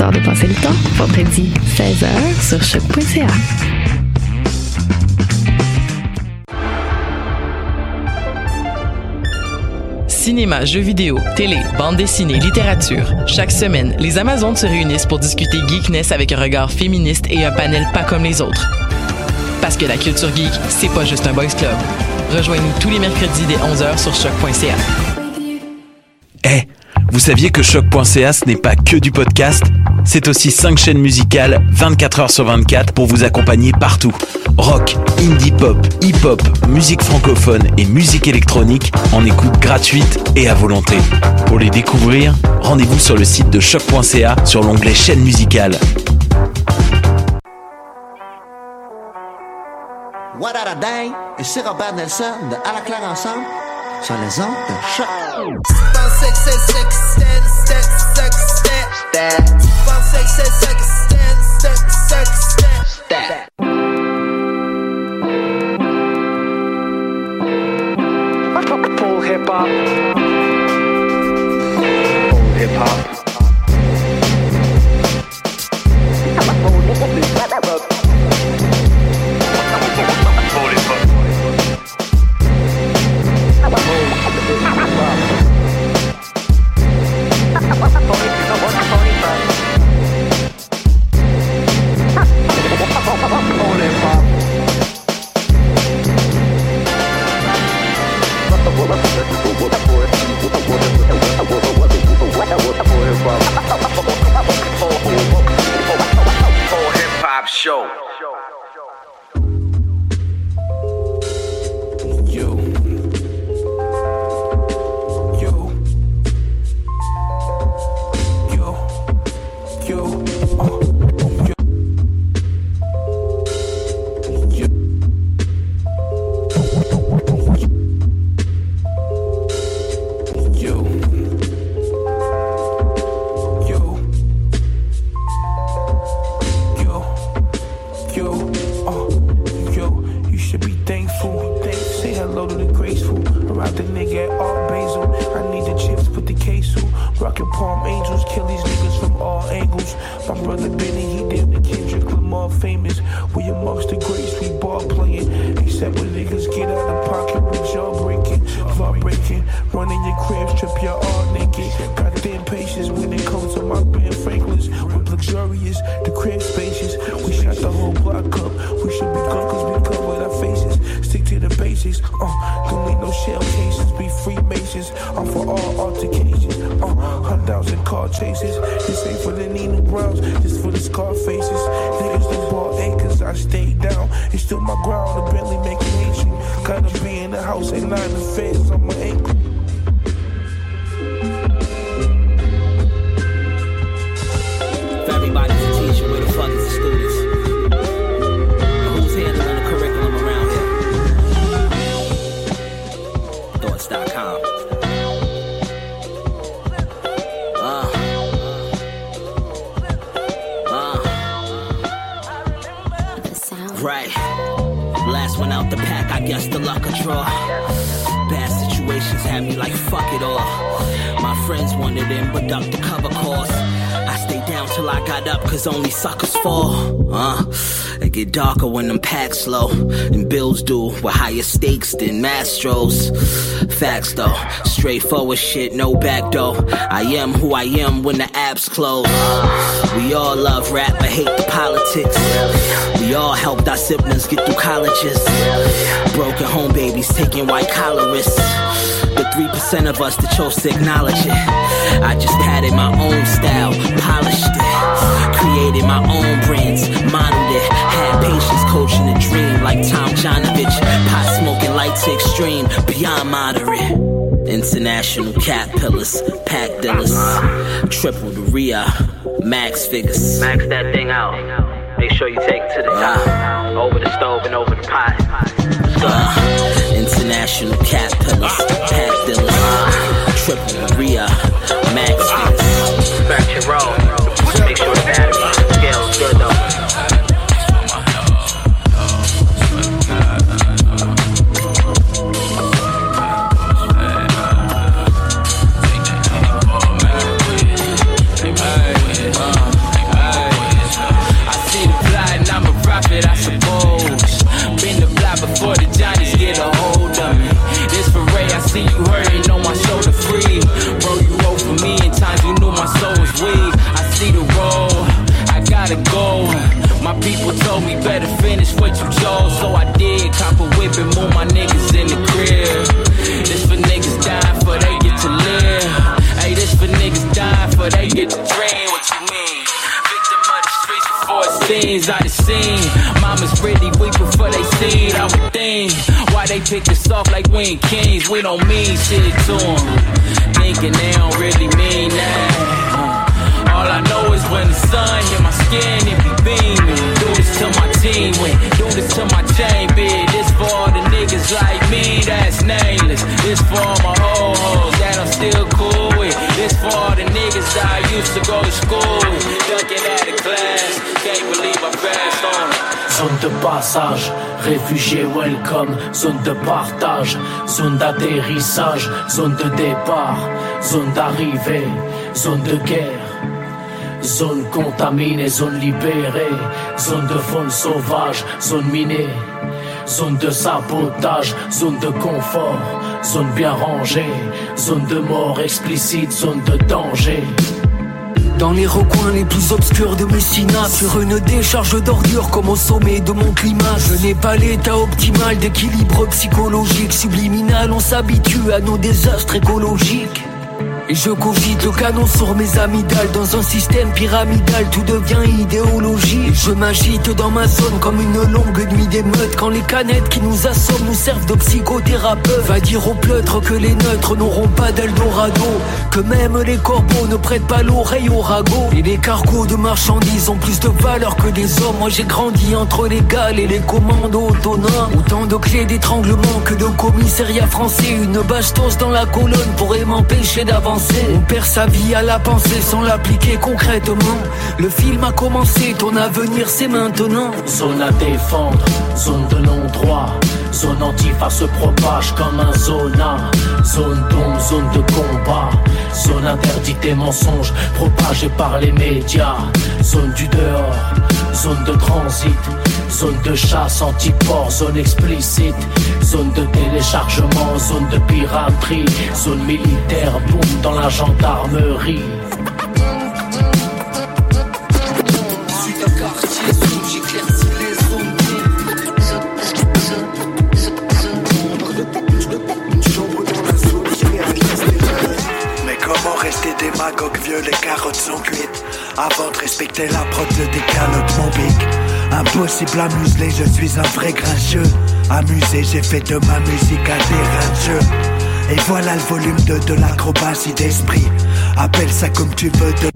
Histoire de passer le temps, vendredi 16h sur choc.ca. Cinéma, jeux vidéo, télé, bande dessinée, littérature. Chaque semaine, les Amazones se réunissent pour discuter geekness avec un regard féministe et un panel pas comme les autres. Parce que la culture geek, c'est pas juste un boys club. Rejoignez-nous tous les mercredis dès 11h sur choc.ca. Eh, vous saviez que choc.ca ce n'est pas que du podcast? C'est aussi 5 chaînes musicales 24 heures sur 24 pour vous accompagner partout. Rock, indie pop, hip-hop, musique francophone et musique électronique en écoute gratuite et à volonté. Pour les découvrir, rendez-vous sur le site de choc.ca sur l'onglet chaîne musicale. What a Day et c'est Robert Nelson de À la claire ensemble sur les ondes de choc. Full hip hop. Full hip hop. Full hip hop show. Slow. And bills do with higher stakes than Mastros. Facts though, straightforward shit, no back door. I am who I am when the apps close. We all love rap but hate the politics. We all helped our siblings get through colleges. Broken home babies taking white collar risks. The 3% of us that chose to acknowledge it. I just padded my own style, polished it. Created my own brands, modeled it. Had patience coaching a dream like Tomjanovich. Pot smoking lights extreme, beyond moderate. International cat pillars, pack dealers. Triple the RIA, max figures. Max that thing out. Make sure you take it to the top. Ah. Over the stove and over the pot. Uh, international cat pillars, pack dealers. Triple the RIA, max figures. Back your roll. Seen. Mamas really weeping for they seed. I would think why they pick us off like we ain't kings. We don't mean shit to them. Thinking they don't really mean that. All I know is when the sun hit my skin, it be beaming. Do this to my team win. Do this to my chain bid. This for all the niggas like me that's nameless. This for all my ho hos that I'm still cool with. This for all the niggas that I used to go to school de passage, réfugiés welcome, zone de partage, zone d'atterrissage, zone de départ, zone d'arrivée, zone de guerre. Zone contaminée, zone libérée, zone de faune sauvage, zone minée, zone de sabotage, zone de confort, zone bien rangée, zone de mort explicite, zone de danger. Dans les recoins les plus obscurs de Messina Sur une décharge d'ordures comme au sommet de mon climat. Je n'ai pas l'état optimal d'équilibre psychologique Subliminal, on s'habitue à nos désastres écologiques et je cogite le canon sur mes amygdales. Dans un système pyramidal tout devient idéologie. Je m'agite dans ma zone comme une longue nuit d'émeute Quand les canettes qui nous assomment nous servent de psychothérapeute. Va dire aux pleutres que les neutres n'auront pas d'Eldorado. Que même les corbeaux ne prêtent pas l'oreille aux ragots Et les cargos de marchandises ont plus de valeur que des hommes. Moi j'ai grandi entre les gales et les commandos autonomes. Autant de clés d'étranglement que de commissariat français. Une bastos dans la colonne pourrait m'empêcher d'avancer on perd sa vie à la pensée sans l'appliquer concrètement. Le film a commencé, ton avenir c'est maintenant. Zone à défendre, zone de non-droit. Zone antifa se propage comme un zona. Zone d'ombre, zone de combat. Zone interdite et mensonges propagés par les médias. Zone du dehors, zone de transit. Zone de chasse anti-port, zone explicite. Zone de téléchargement, zone de piraterie. Zone militaire, boum dans la gendarmerie. Mais comment rester démagogue vieux, les carottes sont cuites? Avant de respecter la prod, je décalote mon bic Impossible à museler, je suis un vrai grincheux. Amusé, j'ai fait de ma musique un terrain de Et voilà le volume 2 de l'acrobatie d'esprit. Appelle ça comme tu veux de...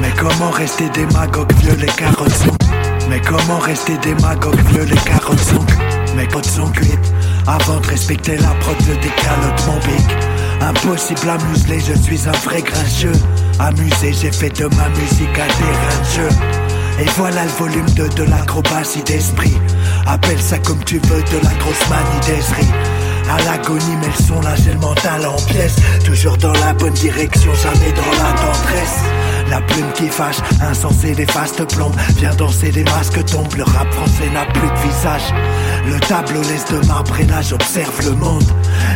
Mais comment rester démagogue vieux, les carottes Mais comment rester démagogue vieux, les carottes sont Mes potes sont cuites. Avant de respecter la prod, je décalote mon bic Impossible à museler, je suis un vrai grincheux Amusé, j'ai fait de ma musique un terrain de jeu. Et voilà le volume 2 de l'acrobatie d'esprit. Appelle ça comme tu veux, de la grosse manie d'esprit À l'agonie, mais le son, là, j'ai le mental en pièces. Toujours dans la bonne direction, jamais dans la tendresse. La plume qui fâche, insensé des fastes plombes. Viens danser, des masques tombent, le rap français n'a plus de visage. Le tableau laisse de marbre et là j'observe le monde.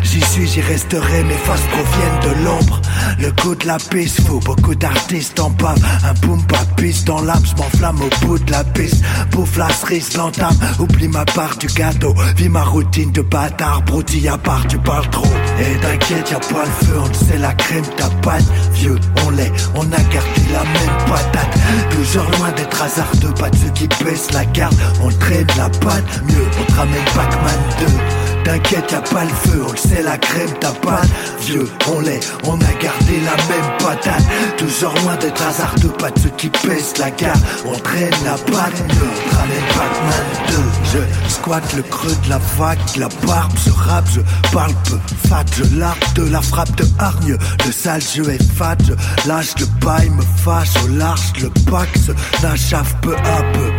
J'y suis, j'y resterai, mes faces proviennent de l'ombre. Le coup de la piste, faut beaucoup d'artistes en bave. Un boom pas piste dans l'âme, m'enflamme au bout de la piste. Bouffe la cerise, l'entame, oublie ma part du gâteau. Vis ma routine de bâtard, broutille à part, tu parles trop. Et t'inquiète, y'a pas le feu, on sait la crème, ta patte. Vieux, on l'est, on a gardé la même patate. Toujours loin d'être hasardeux, pas de ceux qui baissent la garde. On traîne la patte, mieux, on te ramène Pac-Man 2. T'inquiète, y'a pas le feu, on le sait, la crème, ta patte. Vieux, on l'est, on a gardé la même patate. Toujours loin d'être hasardeux, pas de ceux qui pèsent la garde. On traîne la patte, te ramène Pac-Man 2. Je squatte le creux de la vague, la barbe, je rappe, je parle peu, fat, je largue de la frappe de hargne. Le sale jeu est fat, je lâche le bail, me fâche au large, le pax n'achave peu à peu.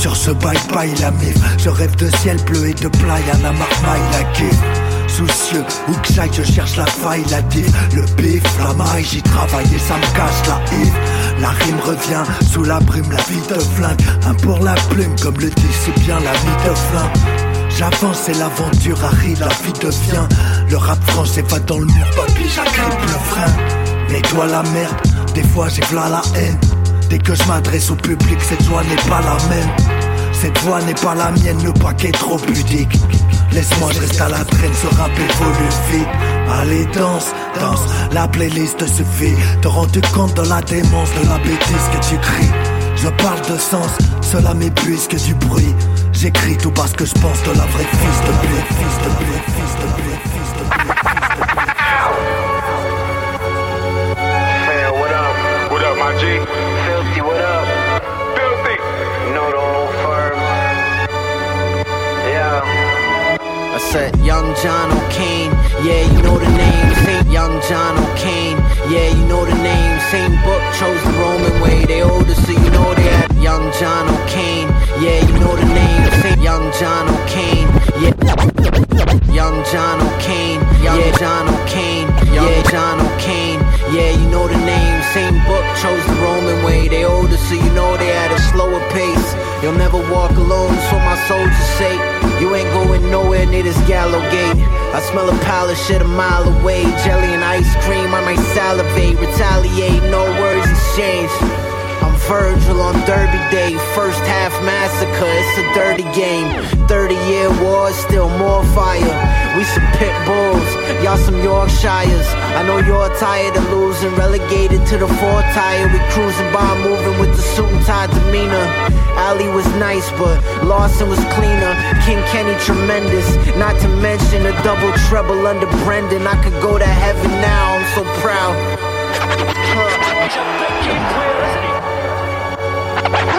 Sur ce bye-bye la mif. Je rêve de ciel bleu et de playa La marmaille la kiffe Soucieux, où que j'aille je cherche la faille, la diff. Le bif, la maille, j'y travaille et ça me cache la hive La rime revient sous la brume, la vie te flingue. Un pour la plume, comme le dit si bien la vie te flingue. J'avance et l'aventure arrive, la vie devient. Le rap français va dans le mur, papy, j'agrippe le frein. Toi la merde, des fois j'ai la haine. Dès que je m'adresse au public, cette joie n'est pas la même. Cette voix n'est pas la mienne, le paquet trop pudique. Laisse-moi, je reste à la traîne, ce rap évolue vite. Allez, danse, danse, la playlist suffit. Te rends-tu compte de la démence de la bêtise que tu cries Je parle de sens, cela m'épuise que du bruit. J'écris tout parce que je pense de la vraie fils de blé, fils de blé, fils de blé, fils de blé, my what up? I said, Young John O'Kane, yeah, you know the name. Saint Young John O'Kane, yeah, you know the name. Same book, chose the Roman way. They older, so you know they had Young John O'Kane, yeah, you know the name. Saint Young John O'Kane, yeah. Young John O'Kane, yeah, John O'Kane, yeah, John O'Kane, yeah, you know the name. Same book, chose the Roman way. They older, so you know they at a slower pace. You'll never walk alone, so my soldiers say. You ain't going nowhere near this gallow gate. I smell a pile of shit a mile away. Jelly and ice cream, I might salivate. Retaliate, no words exchanged. I'm Virgil on Derby Day. First half massacre, it's a dirty game. 30 year war, still more fire. We some pit bulls, y'all some Yorkshires. I know you're tired of losing, relegated to the four tire. We cruising by, moving with the suit and tie demeanor. Ali was nice, but Lawson was cleaner. King Kenny tremendous, not to mention a double treble under Brendan. I could go to heaven now, I'm so proud. Yeah, yeah. Stay over. Yes, the dog,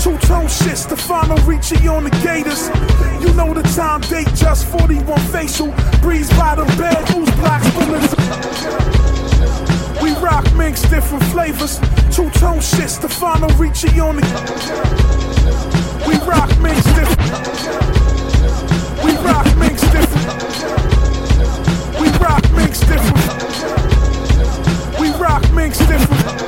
Two tone shit, Stefano Ricci on the Gators. You know the time, Datejust 41 facial. Breeze by the bed, who's blocks bullets. We rock mix different flavors. Two tone shit, Stefano Ricci on the. We rock mix different. We rock mix different. We rock mix different. We rock mix different.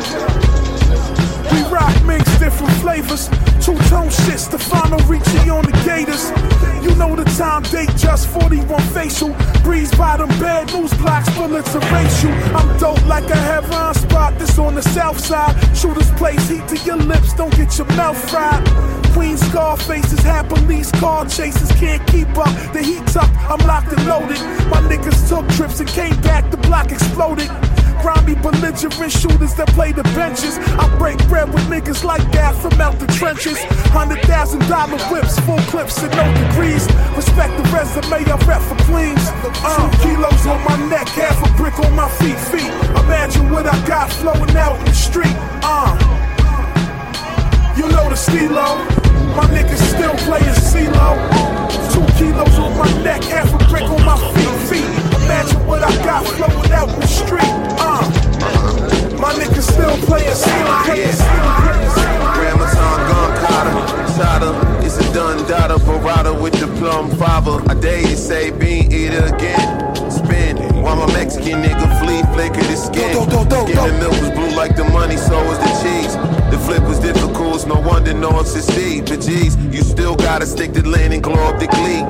Different flavors. Two tone shit, Stefano Ricci on the Gators. You know the time, Datejust 41 facial. Breeze by bottom bed, loose blocks, bullets erase you. I'm dope like a heaven spot, this on the south side. Shooters place heat to your lips, don't get your mouth fried. Queen scar faces, have police car chases, can't keep up. The heat's up, I'm locked and loaded. My niggas took trips and came back, the block exploded. Grimy belligerent shooters that play the benches. I break bread with niggas like that from out the trenches. Hundred thousand dollar whips, full clips and no degrees. Respect the resume I rep for Queens. Uh, kilos on my neck, half a brick on my feet. Feet. Imagine Imagine what I got flowing out in the street. Uh. You know the stilo. My niggas still playing CeeLo. Two kilos on my neck, half a brick on my feet. feet. Imagine what I got flowing out the street. Uh. My niggas still playing CeeLo. Playing CeeLo. Playing. Grandma's gun Carter, Chata, it's a done daughter, Barada with the plum father. I dare you say bean eat it again. Spin while my Mexican nigga flee, flicker the skin. Skin the milk was blue like the money, so was the cheese. The flip was difficult, it's no wonder no one succeed. But geez, you still gotta stick to lane and glow up the glee.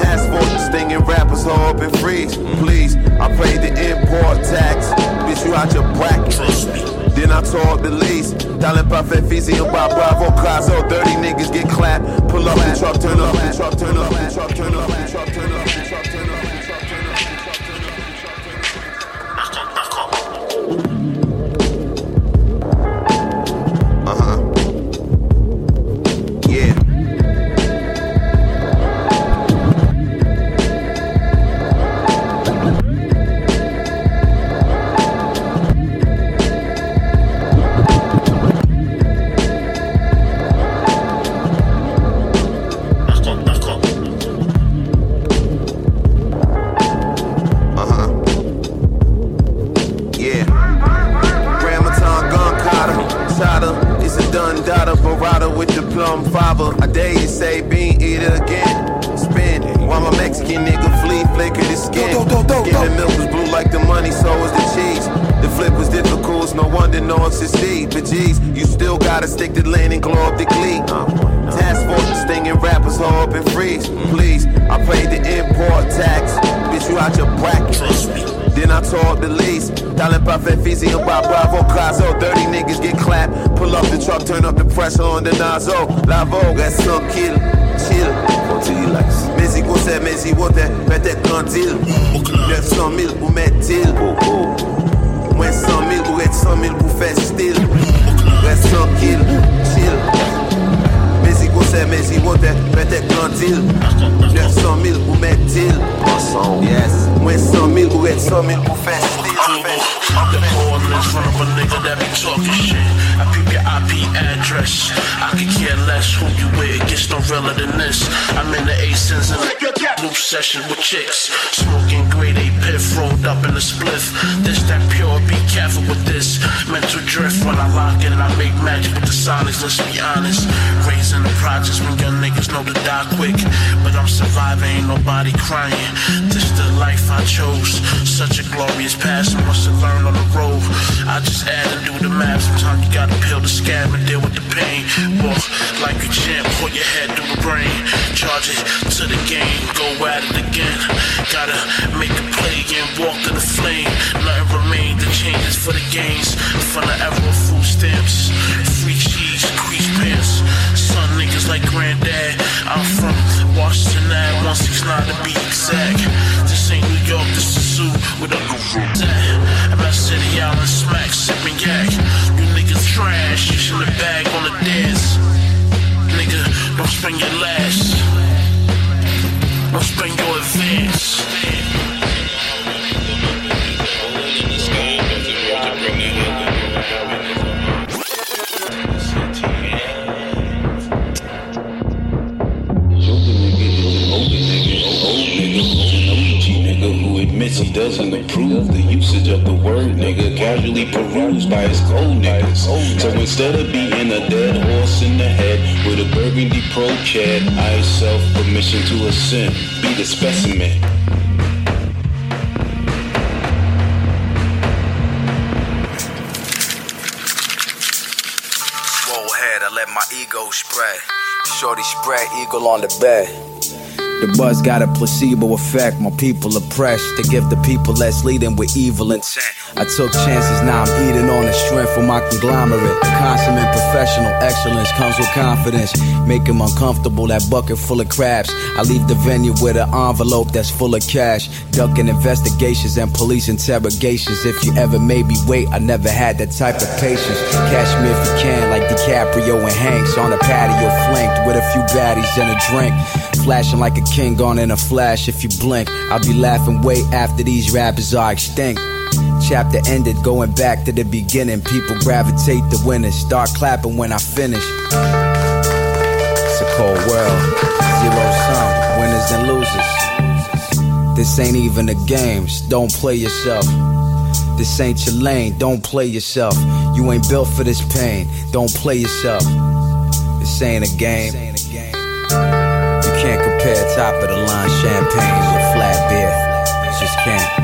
Task force stinging rappers, hold up and freeze. Please, I paid the import tax. Bitch, you out your bracket. Then I tore up the lease. Talent parfait, Fizzy and Bob Bravo, Caso. Dirty niggas get clapped. Pull up the truck, turn up the truck, turn up the truck, turn up the truck, turn up session with chicks. Smoking grade A piff rolled up in a spliff. This that pure, be careful with this. Mental drift when I lock it I make magic with the sonics. Let's be honest. Raising the projects when young niggas know to die quick. But I'm surviving, ain't nobody crying. This the life I chose. Such a glorious past, I must have learned on the road. I just add and do the math. Sometimes you gotta brain. Charge it to the game, go at it again. Gotta make a play and walk to the flame. Nothing remain, the changes for the gains. From the of food stamps, free cheese, crease pants. Son niggas like granddad. I'm from Washington, Ave, 169 to be exact. This ain't New York, this is Zoo with Uncle Roots at. I'm at City Island, smack, sipping yak. You niggas trash, you should have bag on the dance. Don't spend your last. Don't spend your advance. He doesn't approve the usage of the word nigga casually perused by his cold niggas. So instead of being a dead horse in the head with a burgundy pro chad, I self permission to ascend, be the specimen. Swole head, I let my ego spread. Shorty spread eagle on the bed. The buzz got a placebo effect. My people oppressed. To give the people less leading with evil intent. I took chances, now I'm eating on the strength of my conglomerate. Consummate professional excellence comes with confidence. Make him uncomfortable, that bucket full of crabs. I leave the venue with an envelope that's full of cash. Ducking investigations and police interrogations. If you ever made me wait, I never had that type of patience. Catch me if you can, like DiCaprio and Hanks on a patio flanked with a few baddies and a drink. Flashing like a king gone in a flash if you blink. I'll be laughing way after these rappers are extinct. Chapter ended, going back to the beginning. People gravitate to winners. Start clapping when I finish. It's a cold world. Zero sum, winners and losers. This ain't even a game. Don't play yourself. This ain't your lane. Don't play yourself. You ain't built for this pain. Don't play yourself. This ain't a game. You top of the line champagne with flat beer. Just can't.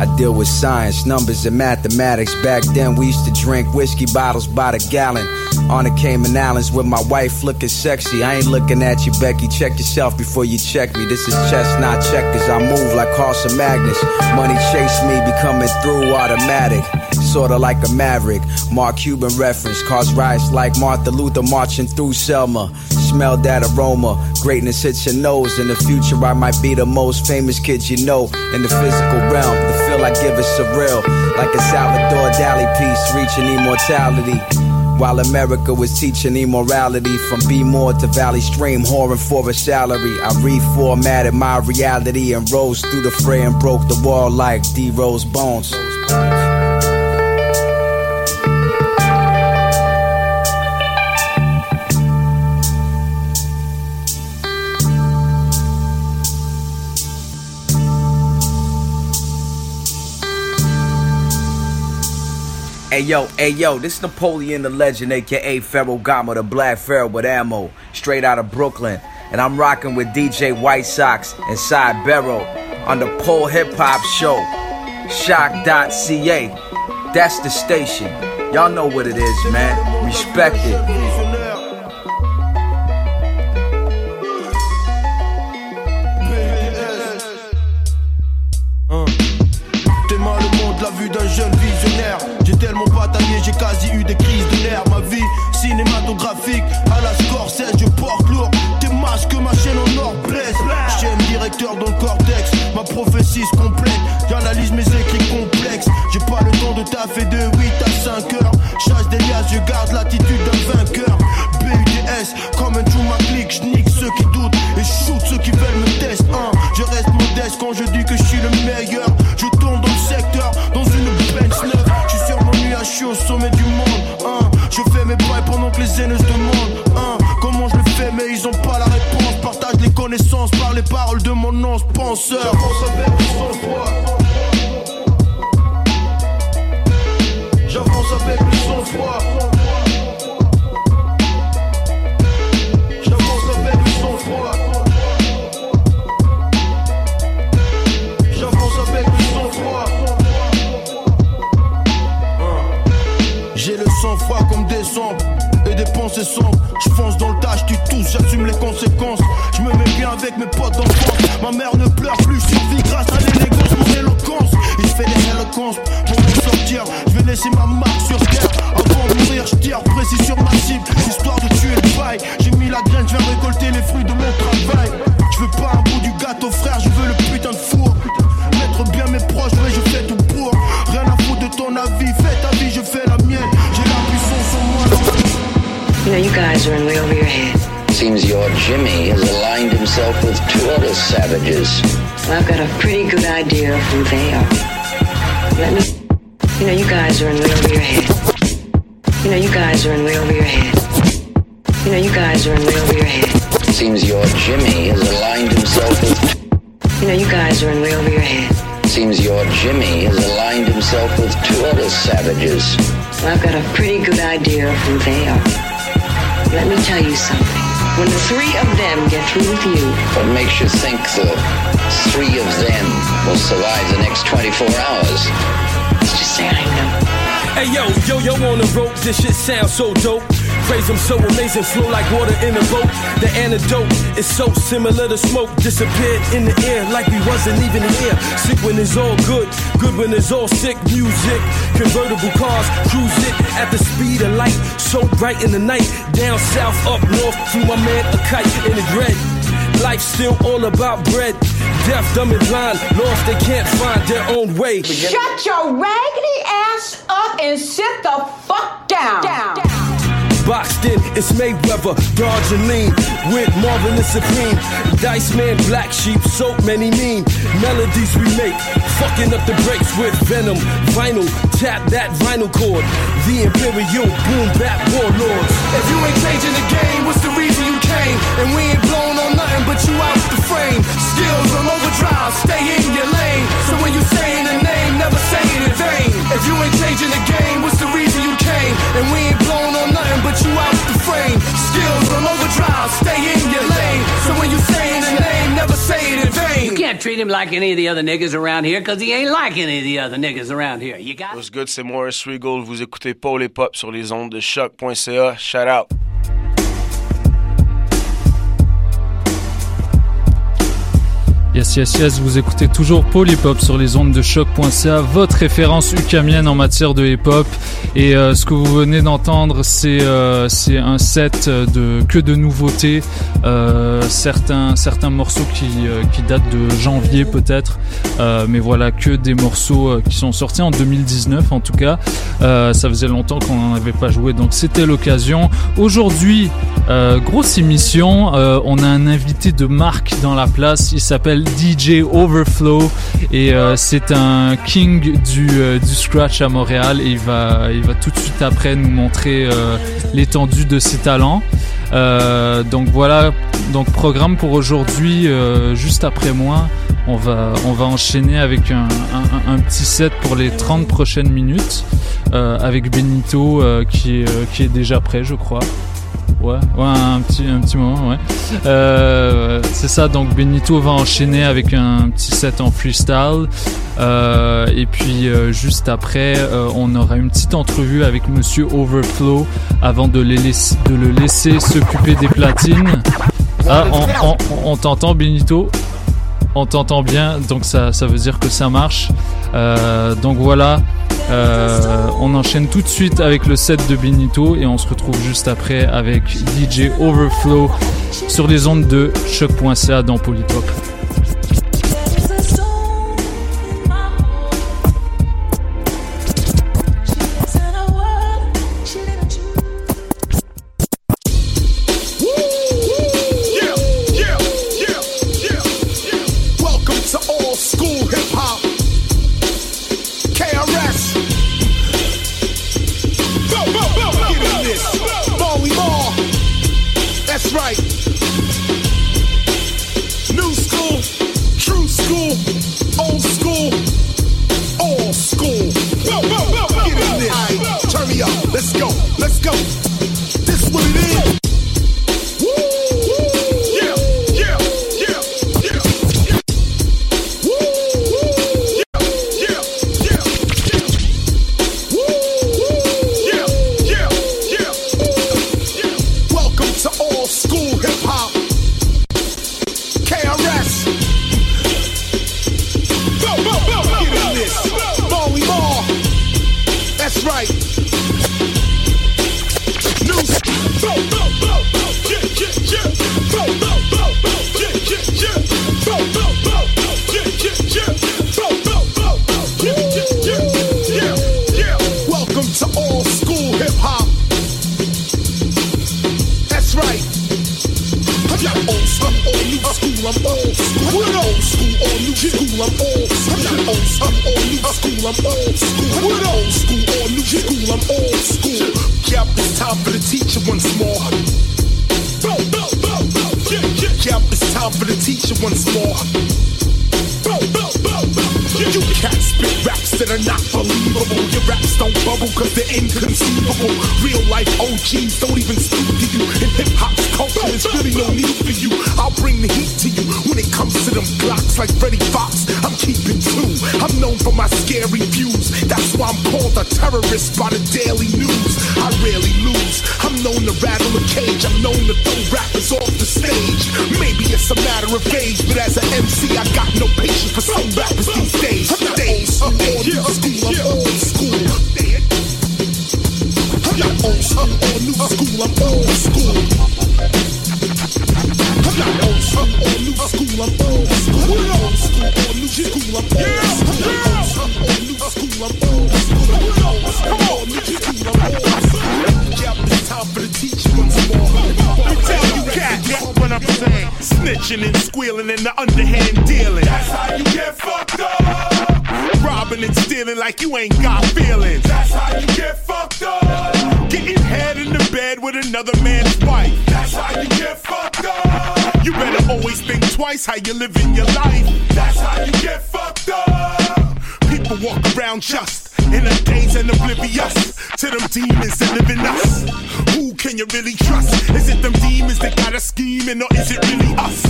I deal with science, numbers, and mathematics. Back then, we used to drink whiskey bottles by the gallon. On the Cayman Islands with my wife looking sexy. I ain't looking at you, Becky. Check yourself before you check me. This is chess, not checkers. I move like Carson Magnus. Money chase me, becoming through automatic. Sorta like a maverick. Mark Cuban reference. Cause riots like Martin Luther marching through Selma. Smell that aroma. Greatness hits your nose. In the future, I might be the most famous kid you know. In the physical realm, the feel I give is surreal. Like a Salvador Dali piece reaching immortality. While America was teaching immorality from B More to Valley Stream, whoring for a salary. I reformatted my reality and rose through the fray and broke the wall like D Rose Bones. Hey yo, hey yo, this is Napoleon the Legend, aka Pharaoh Gama, the Black Pharaoh with ammo, straight out of Brooklyn. And I'm rocking with DJ White Sox and Side Barrow on the Pole Hip Hop Show. choc.ca. That's the station. Y'all know what it is, man. Respect it. Sounds so dope. Praise him so amazing, flow like water in a boat. The antidote is so similar to smoke, disappeared in the air like we wasn't even here. Sick when it's all good, good when it's all sick. Music, convertible cars, cruise it at the speed of light, so bright in the night. Down south, up north, through my man a kite in the red. Life's still all about bread. Deaf, dumb, and blind, lost, they can't find their own way. Shut your raggedy ass up and sit the. Boxed in, it's Mayweather, dodge and lean. With Marvin and Supreme. Dice Man, Black Sheep, so many mean. Melodies we make. Fucking up the breaks with venom. Vinyl, tap that vinyl cord. The Imperial boom bap warlords. If you ain't changing the game, what's the reason you came? And we ain't blown on nothing but you out the frame. Skills on overdrive, stay in your lane. So when you saying the name, never say it in vain. If you ain't changing the game, what's the reason you? And we ain't blown on nothing but you out the frame. Skills on overdrive, stay in your lane. So when you saying a name, never say it in vain. You can't treat him like any of the other niggas around here because he ain't like any of the other niggas around here. You got What's good, c'est Morris Regal. Vous écoutez Paul et Pop sur les ondes de choc.ca. Shout out. Vous écoutez toujours Hop sur les ondes de choc.ca, votre référence ukamienne en matière de hip hop. Et euh, ce que vous venez d'entendre, c'est euh, c'est un set de que de nouveautés, euh, certains certains morceaux qui qui datent de janvier peut-être, mais voilà que des morceaux qui sont sortis en 2019 en tout cas. Ça faisait longtemps qu'on n'en avait pas joué, donc c'était l'occasion. Aujourd'hui, grosse émission, on a un invité de marque dans la place. Il s'appelle DJ Overflow et euh, c'est un king du, euh, du scratch à Montréal et il va, tout de suite après nous montrer euh, l'étendue de ses talents. Donc voilà, donc programme pour aujourd'hui, juste après moi, on va, enchaîner avec un, petit set pour les 30 prochaines minutes avec Benito qui est déjà prêt je crois. Ouais, ouais, un petit, un petit moment, ouais. Euh, c'est ça, donc Benito va enchaîner avec un petit set en freestyle. Euh, et puis euh, juste après, on aura une petite entrevue avec Monsieur Overflow avant de, les laisser, de le laisser s'occuper des platines. Ah, on, on- on t'entend Benito? On t'entend bien, donc ça, veut dire que ça marche. Euh, donc voilà, euh, on enchaîne tout de suite avec le set de Benito et on se retrouve juste après avec DJ Overflow sur les ondes de choc.ca dans Polypop. Right. New school, true school, old school, all school. Get in this. Aight, turn me up. Let's go. Let's go. Inconceivable. Real life OGs don't even speak to you. In hip hop's culture, there's really no need for you. I'll bring the heat to you when it comes to them glocks like Freddie Fox. I'm keeping two. I'm known for my scary views. That's why I'm called a terrorist by the daily news. I rarely lose. I'm known to rattle a cage. I'm known to throw rappers off the stage. Maybe it's a matter of age, but as an MC, I got no patience for some rappers these days. Days, I'm old school, I'm old school not old school or new school, I'm old school. I'm not old school or new school, I'm old school. We're old school or new school, I'm old school. I'm not old school or new school, I'm old school. We're old school or new school, I'm old school. Yeah, it's time for the teacher once more. They tell you cat, that's what I'm saying. Snitching and squealing and the underhand dealing. That's how you get fucked up. Robbing and stealing like you ain't got feelings. That's how you get fucked up. Getting head in the bed with another man's wife. That's how you get fucked up. You better always think twice how you live in your life. That's how you get fucked up. People walk around just in a daze and oblivious to them demons that live in us. Who can you really trust? Is it them demons that got a scheming, or is it really us?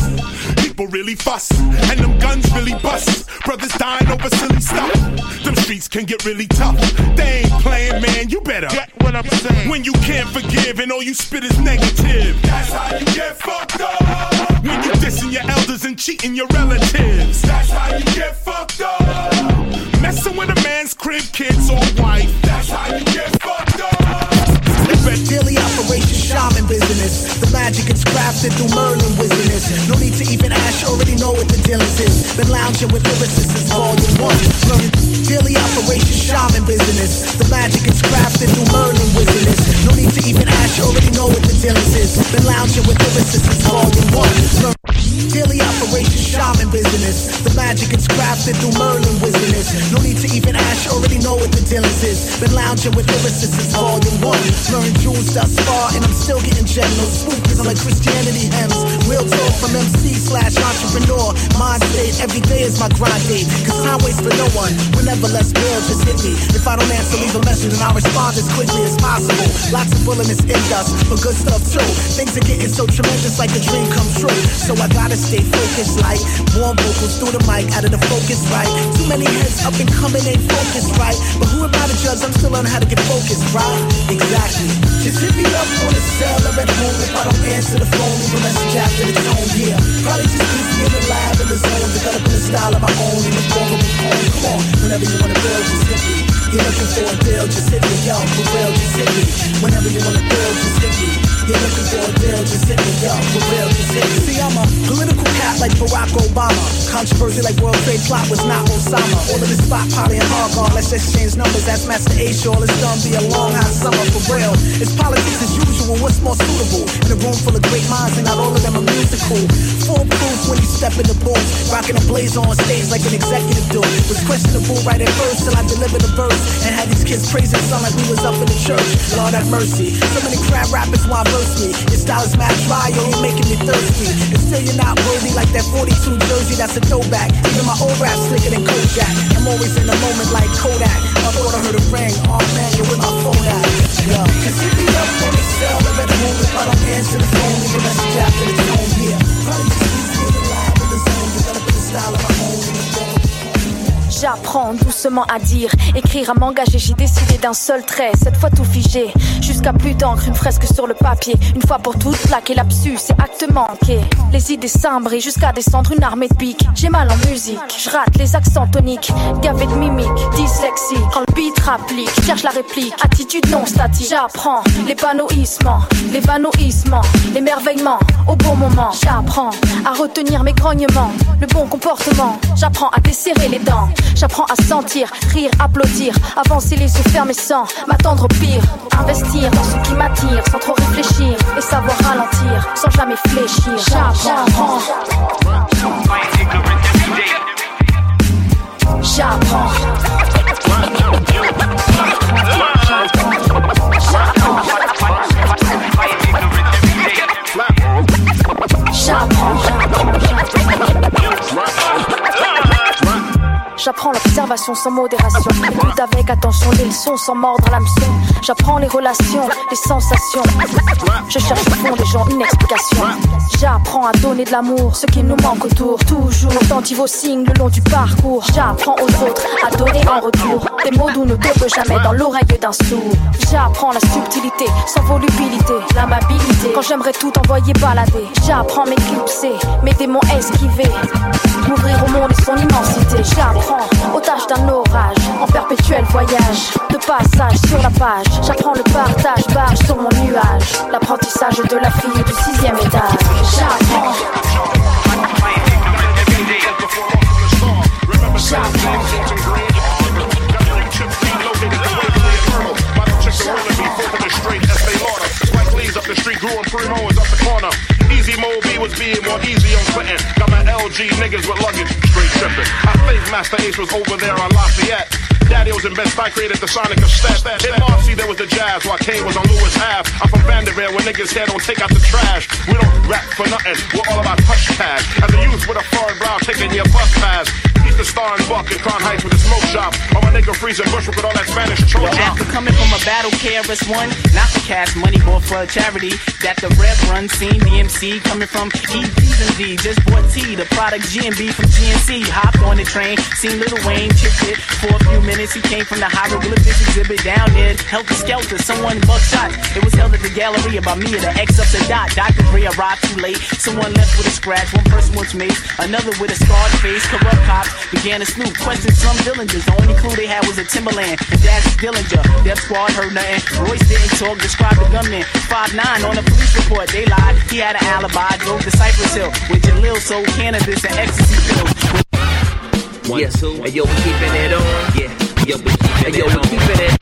People really fuss, and them guns really bust. Brothers dying over silly stuff. Them streets can get really tough. They ain't playing, man. You better get what I'm saying. When you can't forgive and all you spit is negative. That's how you get fucked up. When you dissing your elders and cheating your relatives. That's how you get fucked up. Messing with a man's crib, kids or wife. That's how you get fucked up. Daily operation shaman business. The magic is crafted through Merlin wizardness. No need to even ask, already know what the deal is. Been lounging with lyricists since volume one. Learning daily operation shaman business. The magic is crafted through Merlin wizardness. No need to even ask, already know what the deal is. Been lounging with lyricists since volume one. Learn Daily operation shaman business. The magic is crafted through Merlin wizardness. No need to even ask, already know what the deal is. Been lounging with lyricists since volume one. Learning jewels thus far, and I'm still getting. Spookers I'm like Christianity hymns. Real talk from MC slash entrepreneur. Mind state, every day is my grind day. Cause time waits for no one. Whenever less bill, just hit me. If I don't answer, leave a message and I'll respond as quickly as possible. Lots of bulletness in dust, but good stuff too. Things are getting so tremendous like a dream come true. So I gotta stay focused like warm vocals through the mic, out of the focus right. Too many heads up and coming, ain't focused right. But who am I to judge? I'm still learning how to get focused, right? Exactly. Just hit me up on the cell or at home if I don't answer the phone. Leave a message after the tone, yeah. Probably just busy in the lab in the zone, developing a style of my own in the form of a poem. Come on, whenever you wanna build, just hit me. You're looking for a deal, just hit me, yo, for real, just hit me. Whenever you wanna build, just hit me. You're looking for a deal, just hit me, yo, for real, just hit me. See, I'm a political cat like Barack Obama. Controversy like World Trade Plot was not Osama. All of this spot, Polly and Kong. Let's exchange numbers, that's Master A. Shaw. It's gonna be a long, hot summer for real. It's politics as usual, what's more suitable? In a room full of great minds, and not all of them are musical. Full proof when you step in the booth. Rocking a blaze on stage like an executive do. Was questionable right at first till I delivered the verse. And had these kids praising sound like we was up in the church. Lord have mercy. So many crap rappers want verse me. Your style is mad dry, yo, you're making me thirsty. And still you're not worthy like that 42 jersey, that's a throwback. Even my old rap slicker than Kojak. I'm always in the moment like Kodak. Thought I heard a ring. Oh man, you're with my phone at. Yo, cause hit me up on the cell or at home if I don't answer the phone. Leave a message after the tone, yeah. Probably just in the lab in the zone, developing a style of my the J'apprends doucement à dire, écrire à m'engager, j'ai décidé d'un seul trait, cette fois tout figé, jusqu'à plus d'encre, une fresque sur le papier, une fois pour toutes plaquer lapsus et acte manqué. Les idées s'imbrient jusqu'à descendre une armée de piques. J'ai mal en musique, je rate les accents toniques, gavé de mimiques, dyslexie. Quand le beat rapplique, cherche la réplique, attitude non statique. J'apprends l'épanouissement, l'évanouissement, l'émerveillement au bon moment. J'apprends à retenir mes grognements, le bon comportement. J'apprends à desserrer les dents. J'apprends à sentir, rire, applaudir, avancer les yeux fermés sans m'attendre au pire. Investir dans ce qui m'attire sans trop réfléchir et savoir ralentir sans jamais fléchir. J'apprends. J'apprends. J'apprends l'observation sans modération. Écoute avec attention les leçons sans mordre l'hameçon. J'apprends les relations, les sensations. Je cherche au fond des gens une explication. J'apprends à donner de l'amour, ce qui nous manque autour. Toujours attentive aux signes le long du parcours. J'apprends aux autres à donner en retour. Des mots doux ne tombent jamais dans l'oreille d'un sourd. J'apprends la subtilité, sans volubilité, l'amabilité. Quand j'aimerais tout envoyer balader. J'apprends m'éclipser, mes démons esquiver. M'ouvrir au monde et son immensité. J'apprends, otage d'un orage, en perpétuel voyage. De passage sur la page, j'apprends le partage, barge sur mon nuage. L'apprentissage de la fille du sixième étage. J'apprends. Straight as was being more easy on footing. Got my LG niggas with luggage, straight tripping. I think Masta Ace was over there on Lafayette. Daddy was in Best I created the Sonic of Step. In Marcy, there was the Jazz, while Kane was on Lewis Ave. I'm from Vanderbilt, where niggas here don't take out the trash. We don't rap for nothing, we're all about touch cash. As a youth with a foreign brow, taking your bus pass. Eat the star and buck in Crown Heights with a smoke shop. Or my nigga freezing Bushwick with all that Spanish Yo, after coming from a battle, KRS One, not the cash money bought for a charity. That the Rev run seen the MC coming from EPs and Z. Just bought T, the product GMB from GNC. Hopped on the train, seen Lil Wayne, chipped it for a few minutes. He came from the hieroglyphics exhibit down there. Heltah Skeltah, someone buckshot. It was held at the gallery by me and the X up the dot. Dr. Dre arrived too late. Someone left with a scratch. One person was mace, another with a scarred face. Corrupt cops began to snoop. Questioned some Dillingers. The only clue they had was a Timberland. And that's Dillinger. Death Squad heard nothing. Royce didn't talk. Described the gunman. 5'9 on a police report. They lied. He had an alibi. Drove to Cypress Hill with Jalil sold cannabis and ecstasy pills. One, two, and yo, we keeping it on. Yeah, yo, we keeping yo, we keeping it.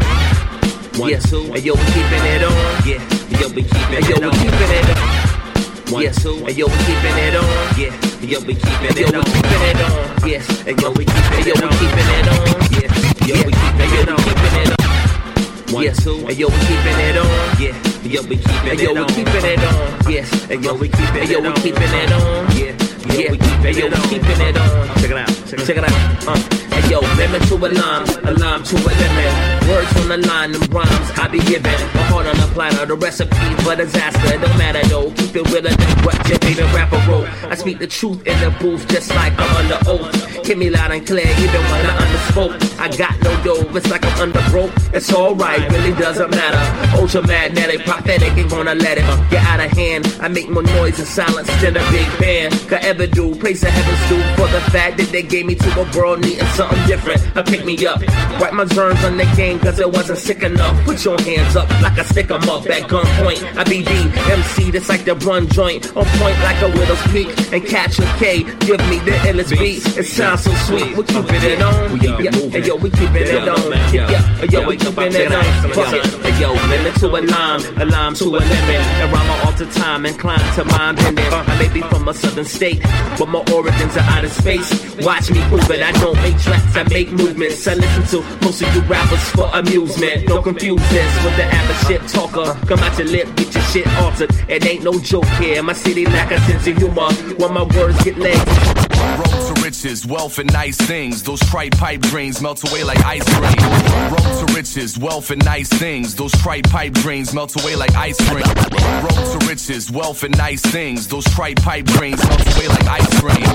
One, two, and yo, we keeping it on. Yeah, yo, we keeping and yo, we keeping it on. One, two, and yo, we keeping it on. Yeah, yo, we keeping it on. Yo, we keeping it on. Yes, and yo, we keeping yo, we keeping it on. Yeah, yo, we keeping yo, keeping it on. One, two, and yo, we keeping it on. Yeah, yo, we keeping it on. Yo, we keeping it on. Yes, and yo, we keeping yo, we keeping it on. Yeah. Yeah, we keeping, yo, we keeping it on. Check it out, check it out. Uh. Hey yo, lemon to a lime, a lime to a lemon. Words on the line, them rhymes I be giving. My heart on the platter, the recipe for disaster. Don't matter though, keep it realer than what your favorite rapper wrote. I speak the truth in the booth, just like I'm under oath. Hear me loud and clear, even when I underspoke. I got no dough, it's like I'm under broke. It's alright, really doesn't matter. Ultra magnetic, prophetic, ain't gonna let it get out of hand. I make more noise and silence than a big band could ever do. Praise the heavens do for the fact that they gave me to a world needing something different. I pick me up, wipe my germs on the game cause it wasn't sick enough. Put your hands up like I stick 'em up at gunpoint. I be the MC that's like the run joint. On point like a widow's peak and catch a K. Give me the illest beat. It sounds so sweet. We're keeping it on. Yeah, hey, yo, we keeping it on. Yeah, yo, we keeping it on. Fuck it. Hey, yo, lemon to a lime, a lime to a lemon. And rhyme all the time, inclined to mind bending. I may be from a southern state, but my origins are out of space. Watch me move it. I don't make tracks, I make movements. I listen to most of you rappers for amusement. Don't confuse this with the average shit talker. Come out your lip, get your shit altered. It ain't no joke here. My city lack a sense of humor. When my words get legs. Riches, wealth and nice things. Those tripe pipe dreams melt away like ice cream. Road to riches, wealth and nice things. Those tripe pipe dreams melt away like ice cream. Road to riches, wealth and nice things. Those tripe pipe dreams melt away like ice cream.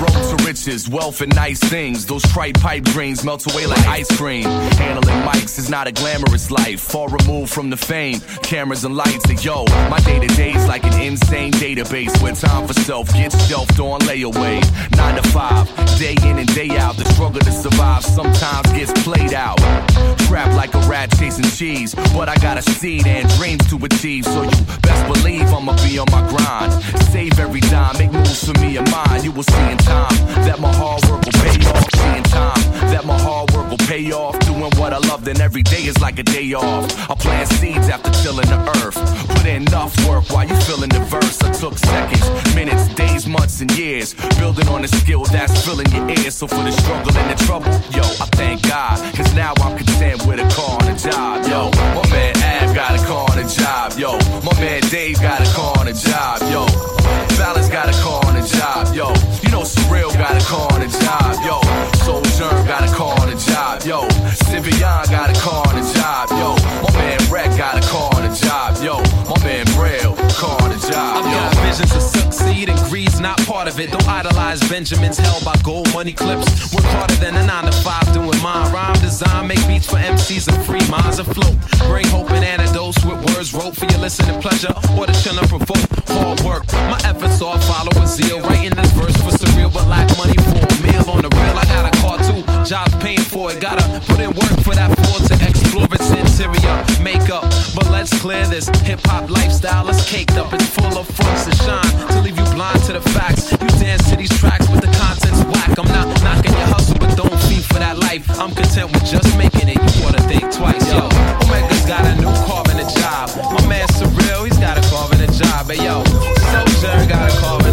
Road to riches, wealth and nice things. Those tripe pipe dreams melt away like ice cream. Handling mics is not a glamorous life. Far removed from the fame, cameras and lights. And yo, my day to day's like an insane database where time for self gets shelved on layaway. Nine to five, day in and day out. The struggle to survive sometimes gets played out. Trapped like a rat chasing cheese, but I got a seed and dreams to achieve. So you best believe I'ma be on my grind. Save every dime, make moves for me and mine. You will see in time that my hard work will pay off. See in time that my hard work will pay off. Doing what I love, then every day is like a day off. I plant seeds after tilling the earth. Put in enough work while you filling the verse. I took seconds, minutes, days, months, and years. Building on the skill that's filling your ears. So for the struggle and the trouble, yo, I thank God. Cause now I'm content with a car and a job, yo. My man Ab got a car and a job, yo. My man Dave got a car and a job, yo. Balance got a car and a job, yo. You know Surreal got a car and a job, yo. Sojourn got a car and a job, yo. Sivian got a car and a job, yo. My man Rec got a car and a job, yo. My man Braille, car job, I've got visions to succeed and greed's not part of it. Don't idolize Benjamins held by gold money clips. Work harder than a 9 to 5 doing mine. Rhyme design, make beats for MCs and free minds afloat. Bring hope and antidotes with words wrote for your listening pleasure or to chill and provoke. Hard work, my efforts all follow with zeal. Writing this verse for surreal, but lack money for a meal on the real. I got a car too, jobs paying for it. Gotta put in work for that floor to explore its interior makeup. But let's clear this hip hop lifestyle. It's caked up, it's full of fronts to shine to leave you blind to the facts. You dance to these tracks, but the content's whack. I'm not knocking your hustle, but don't feed for that life. I'm content with just making it. You oughta think twice, yo. Omega's got a new carving a job. My man Surreal, he's got a carving a job. Hey yo, Sojourn got a carving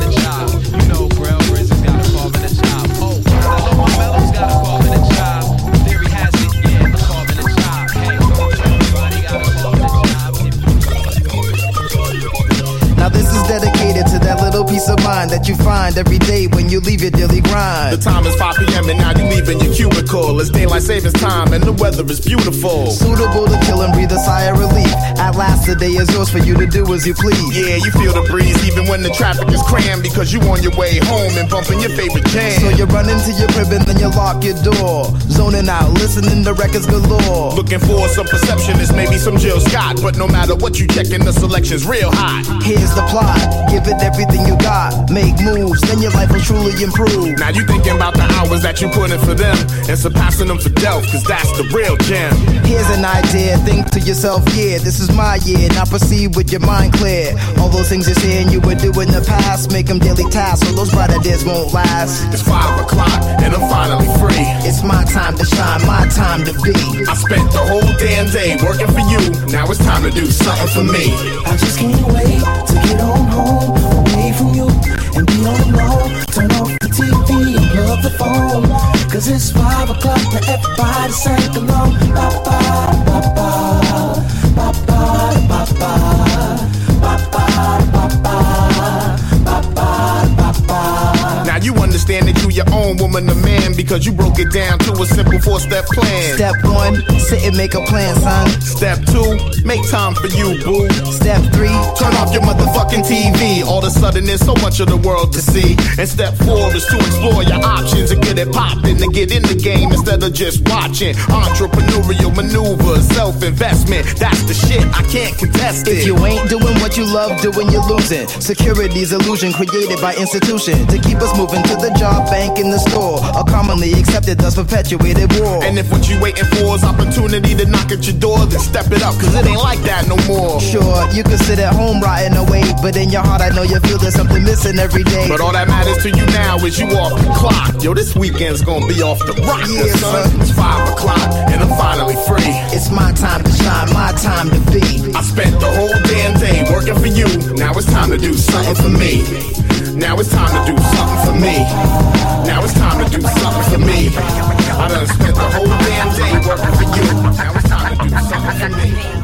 mind every day when you leave your daily grind. The time is 5 p.m. and now you leaving your cubicle. It's daylight savings time and the weather is beautiful. Suitable to kill and breathe a sigh of relief. At last, the day is yours for you to do as you please. Yeah, you feel the breeze even when the traffic is crammed because you on your way home and bumping your favorite jam. So you run into your crib and then you lock your door. Zoning out, listening to records galore. Looking for some perceptionist, maybe some Jill Scott. But no matter what you checking, the selection's real hot. Here's the plot. Give it everything you got. Make moves, then your life will truly improve. Now you thinking about the hours that you put in for them and surpassing them for Delph, cause that's the real gem. Here's an idea, think to yourself, yeah, this is my year. Now proceed with your mind clear. All those things you're saying you would do in the past, make them daily tasks, so those brighter days won't last. It's five o'clock and I'm finally free. It's my time to shine, my time to be. I spent the whole damn day working for you. Now it's time to do something for me. I just can't wait to get on home, away from you, and be on alone. Turn off the TV and plug the phone. Cause it's five o'clock and everybody sing along. Ba ba ba ba ba ba ba ba ba understand that you your own woman, a man, because you broke it down to a simple four-step plan. Step one, sit and make a plan, son. Step two, make time for you, boo. Step three, turn off your motherfucking TV. All of a sudden, there's so much of the world to see. And step four is to explore your options and get it poppin' and get in the game instead of just watching. Entrepreneurial maneuvers, self-investment, that's the shit. I can't contest it. If you ain't doing what you love doing, you're losing. Security's illusion created by institution to keep us moving to the job, bank, in the store. A commonly accepted, thus perpetuated war. And if what you waiting for is opportunity to knock at your door, then step it up, cause it ain't like that no more. Sure, you can sit at home rotting away, but in your heart I know you feel there's something missing every day. But all that matters to you now is you off the clock. Yo, this weekend's gonna be off the rock, Yeah, son. son. It's five o'clock and I'm finally free. It's my time to shine, my time to be. I spent the whole damn day working for you. Now it's time to do something for me. Now it's time to do something for me. Now it's time to do something for me. I done spent the whole damn day working for you. Now it's time to do something for me.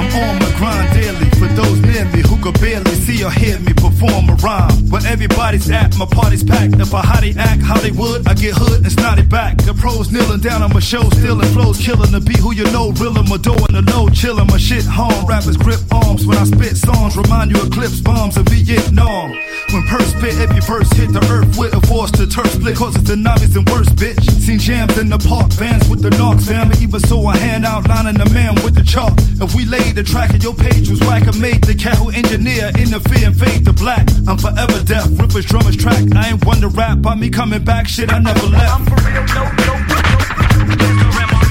I'm on my grind daily for those near me who could barely see or hear me perform a rhyme. Where everybody's at, my party's packed. If I hottie act Hollywood, I get hood and snotty back. The pros kneeling down on my show, stealing flows, killing the beat. Who you know, reeling my dough in the low, chilling my shit home. Rappers grip arms when I spit songs, remind you of clips, bombs, and Vietnam. When purse spit, every verse hit the earth with a force to turf split, cause it's the novice and worst bitch. Seen jams in the park, vans with the knocks, fam. Even so, I hand outlining the man with the chalk. If we laid the track and your page was whack, I made the who engineer interfere and fade the black. I'm forever deaf, rippers, drummers track. I ain't one to rap by me coming back, shit, I never left. I'm for real, no, no, What's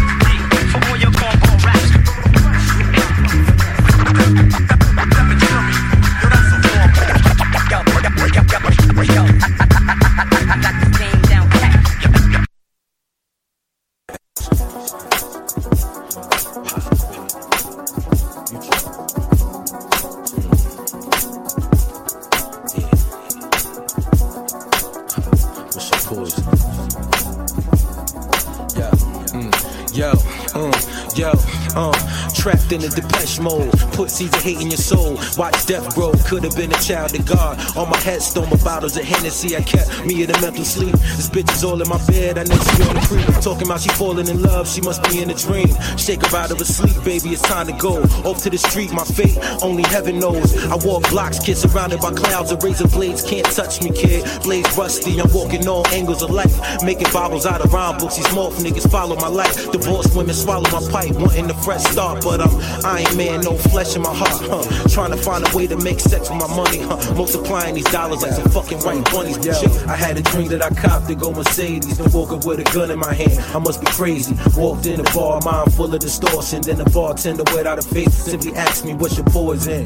yo, uh, trapped in a depeche mode. Of hate in your soul. Watch death grow. Could have been a child of God. On my headstone, my bottles of Hennessy. I kept me in a mental sleep. This bitch is all in my bed. I know she on the creep. Talking about she falling in love. She must be in a dream. Shake her out of her sleep, baby. It's time to go. Off to the street, my fate. Only heaven knows. I walk blocks, kid surrounded by clouds of razor blades. Can't touch me, kid. Blades rusty. I'm walking all angles of life. Making Bibles out of rhyme books. These morph niggas follow my life. Divorced women swallow my pipe. Wanting a fresh start, but I'm I ain't man, no flesh in my heart, huh? Trying to find a way to make sex with my money, huh? Multiplying these dollars like some fucking white bunnies. Shit, I had a dream that I copped to go Mercedes, then walking with a gun in my hand. I must be crazy. Walked in the bar, mind full of distortion. Then the bartender without a face simply asked me, "What's your poison?"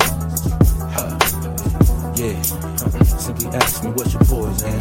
Huh. Yeah, simply asked me, "What's your poison?"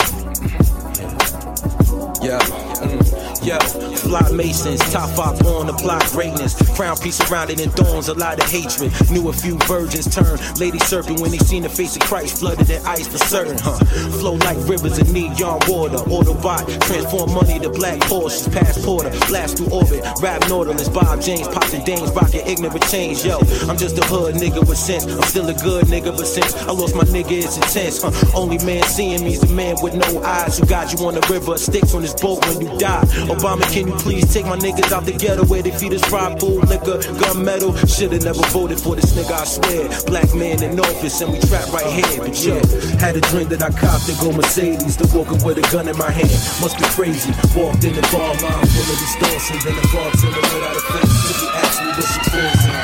Yeah, yeah. Mm. Yo, fly masons, top five born plot greatness. Crown piece surrounded in thorns, a lot of hatred. Knew a few virgins turn Lady Serpent when they seen the face of Christ flooded in ice for certain, huh? Flow like rivers in neon water. Autobot, transform money to black Porsches, passporter, blast through orbit. Rap Nautilus, Bob James, popping Dames, rocking ignorant with change. Yo, I'm just a hood nigga with sense. I'm still a good nigga, but since I lost my nigga, it's intense. Huh? Only man seeing me's the man with no eyes who got you on the river, sticks on his boat when you die. Obama, can you please take my niggas out the ghetto where they feed us fried food, liquor, gun metal? Should've never voted for this nigga, I swear. Black man in office and we trap right here. But yeah. had a dream that I copped to go Mercedes. To walk up with a gun in my hand. Must be crazy. Walked in the bar, line full of distortion. Then the bartender let out a face. If you ask me what she feels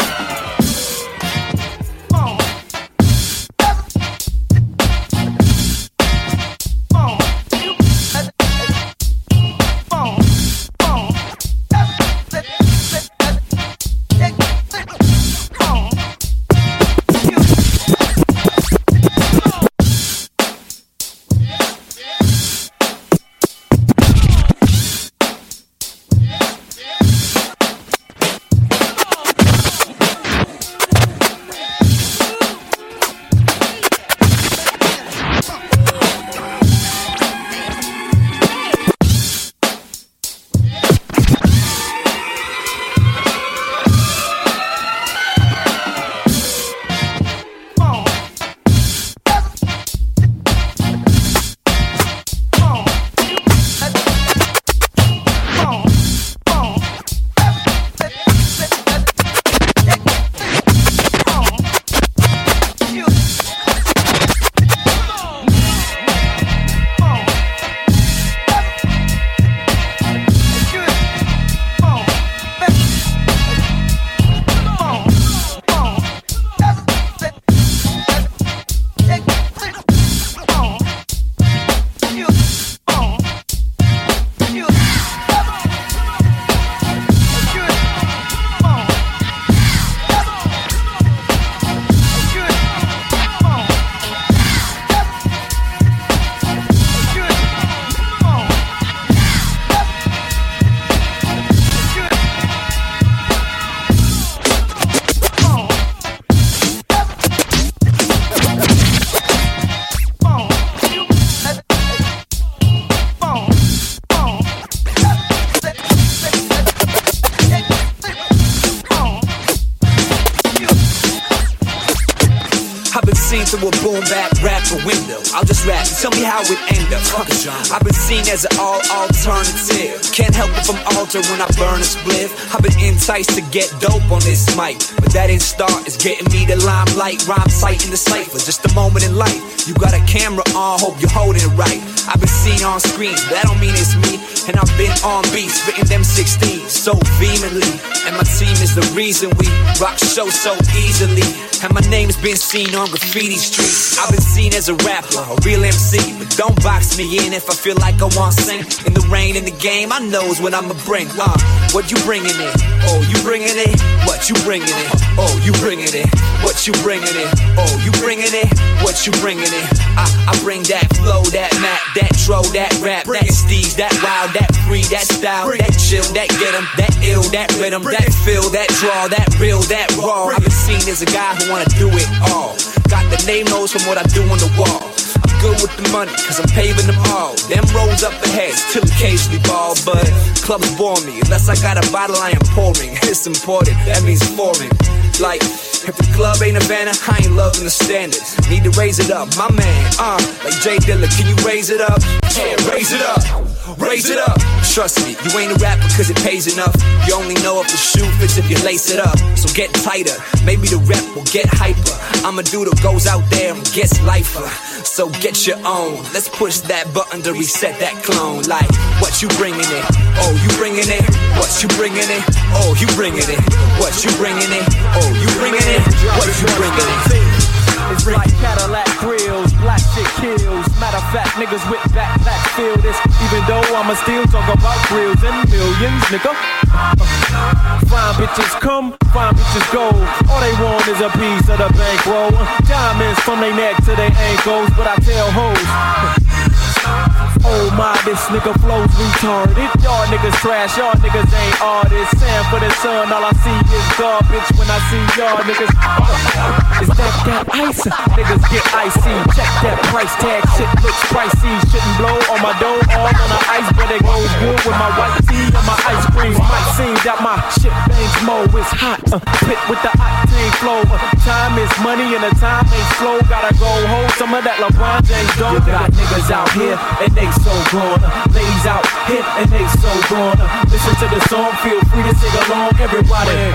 if when I burn a spliff. I've been enticed to get dope on this mic, but that didn't start. It's getting me the limelight, rhyme sight in the cipher. Just a moment in life. You got a camera on, hope you're holding it right. I've been seen on screen, that don't mean it's me. And I've been on beats, spitting them 16 so vehemently. And my team is the reason we rock show so easily. And my name's been seen on graffiti streets. I've been seen as a rapper, a real MC. But don't box me in if I feel like I want to sing. In the rain, in the game, I knows what I'ma bring. Uh, what you bringing in? Oh, Oh, you bringing it? What you bringing it? Oh, you bringing it? What you bringing it? Oh, you bringing it? What you bringing it? I, I bring that flow, that mat, that tro, that rap, that steez, that wild, that free, that style, that chill, that get 'em, that ill, that rhythm, that feel, that draw, that real, that raw. I've been seen as a guy who wanna do it all. Got the name notes from what I do on the wall. Good with the money, cause I'm paving them all. Them rolls up ahead, still occasionally ball, but clubs bore me. Unless I got a bottle I am pouring. It's important, that means foreign. Like, if the club ain't a banner, I ain't loving the standards. Need to raise it up, my man. Uh, like J Dilla, can you raise it up? Yeah, raise it up. Raise it up. Trust me, you ain't a rapper cause it pays enough. You only know if the shoe fits if you lace it up. So get tighter. Maybe the rep will get hyper. I'm a dude who goes out there and gets lifer. So get your own. Let's push that button to reset that clone. Like, what you bringing it? Oh, you bringing it? What you bringing it? Oh, you bringing it? What you bringing it? Oh, you bringing it? What you bringing it? It's like Cadillac grills, black shit kills. Matter of fact, niggas with backpack feel this. Even though I'ma still talk about grills and millions, nigga. Fine bitches come, fine bitches go. All they want is a piece of the bankroll. Diamonds from their neck to their ankles, but I tell hoes. Oh my, this nigga flows retarded. Y'all niggas trash, y'all niggas ain't artists. Sam for the sun, all I see is garbage when I see y'all niggas. Is that that ice? Niggas get icy. Check that price tag, shit looks pricey. Shouldn't blow on my dough, all on the ice, but it goes good with my white tea and my ice cream. Might seem that my shit bangs mo it's hot. Uh, pit with the octane flow. Uh, time is money and the time ain't slow. Gotta go hold some of that LeBron James dough. You got niggas out here and they so gone. Ladies out here and they so gone. Listen to the song, feel free to sing along, everybody.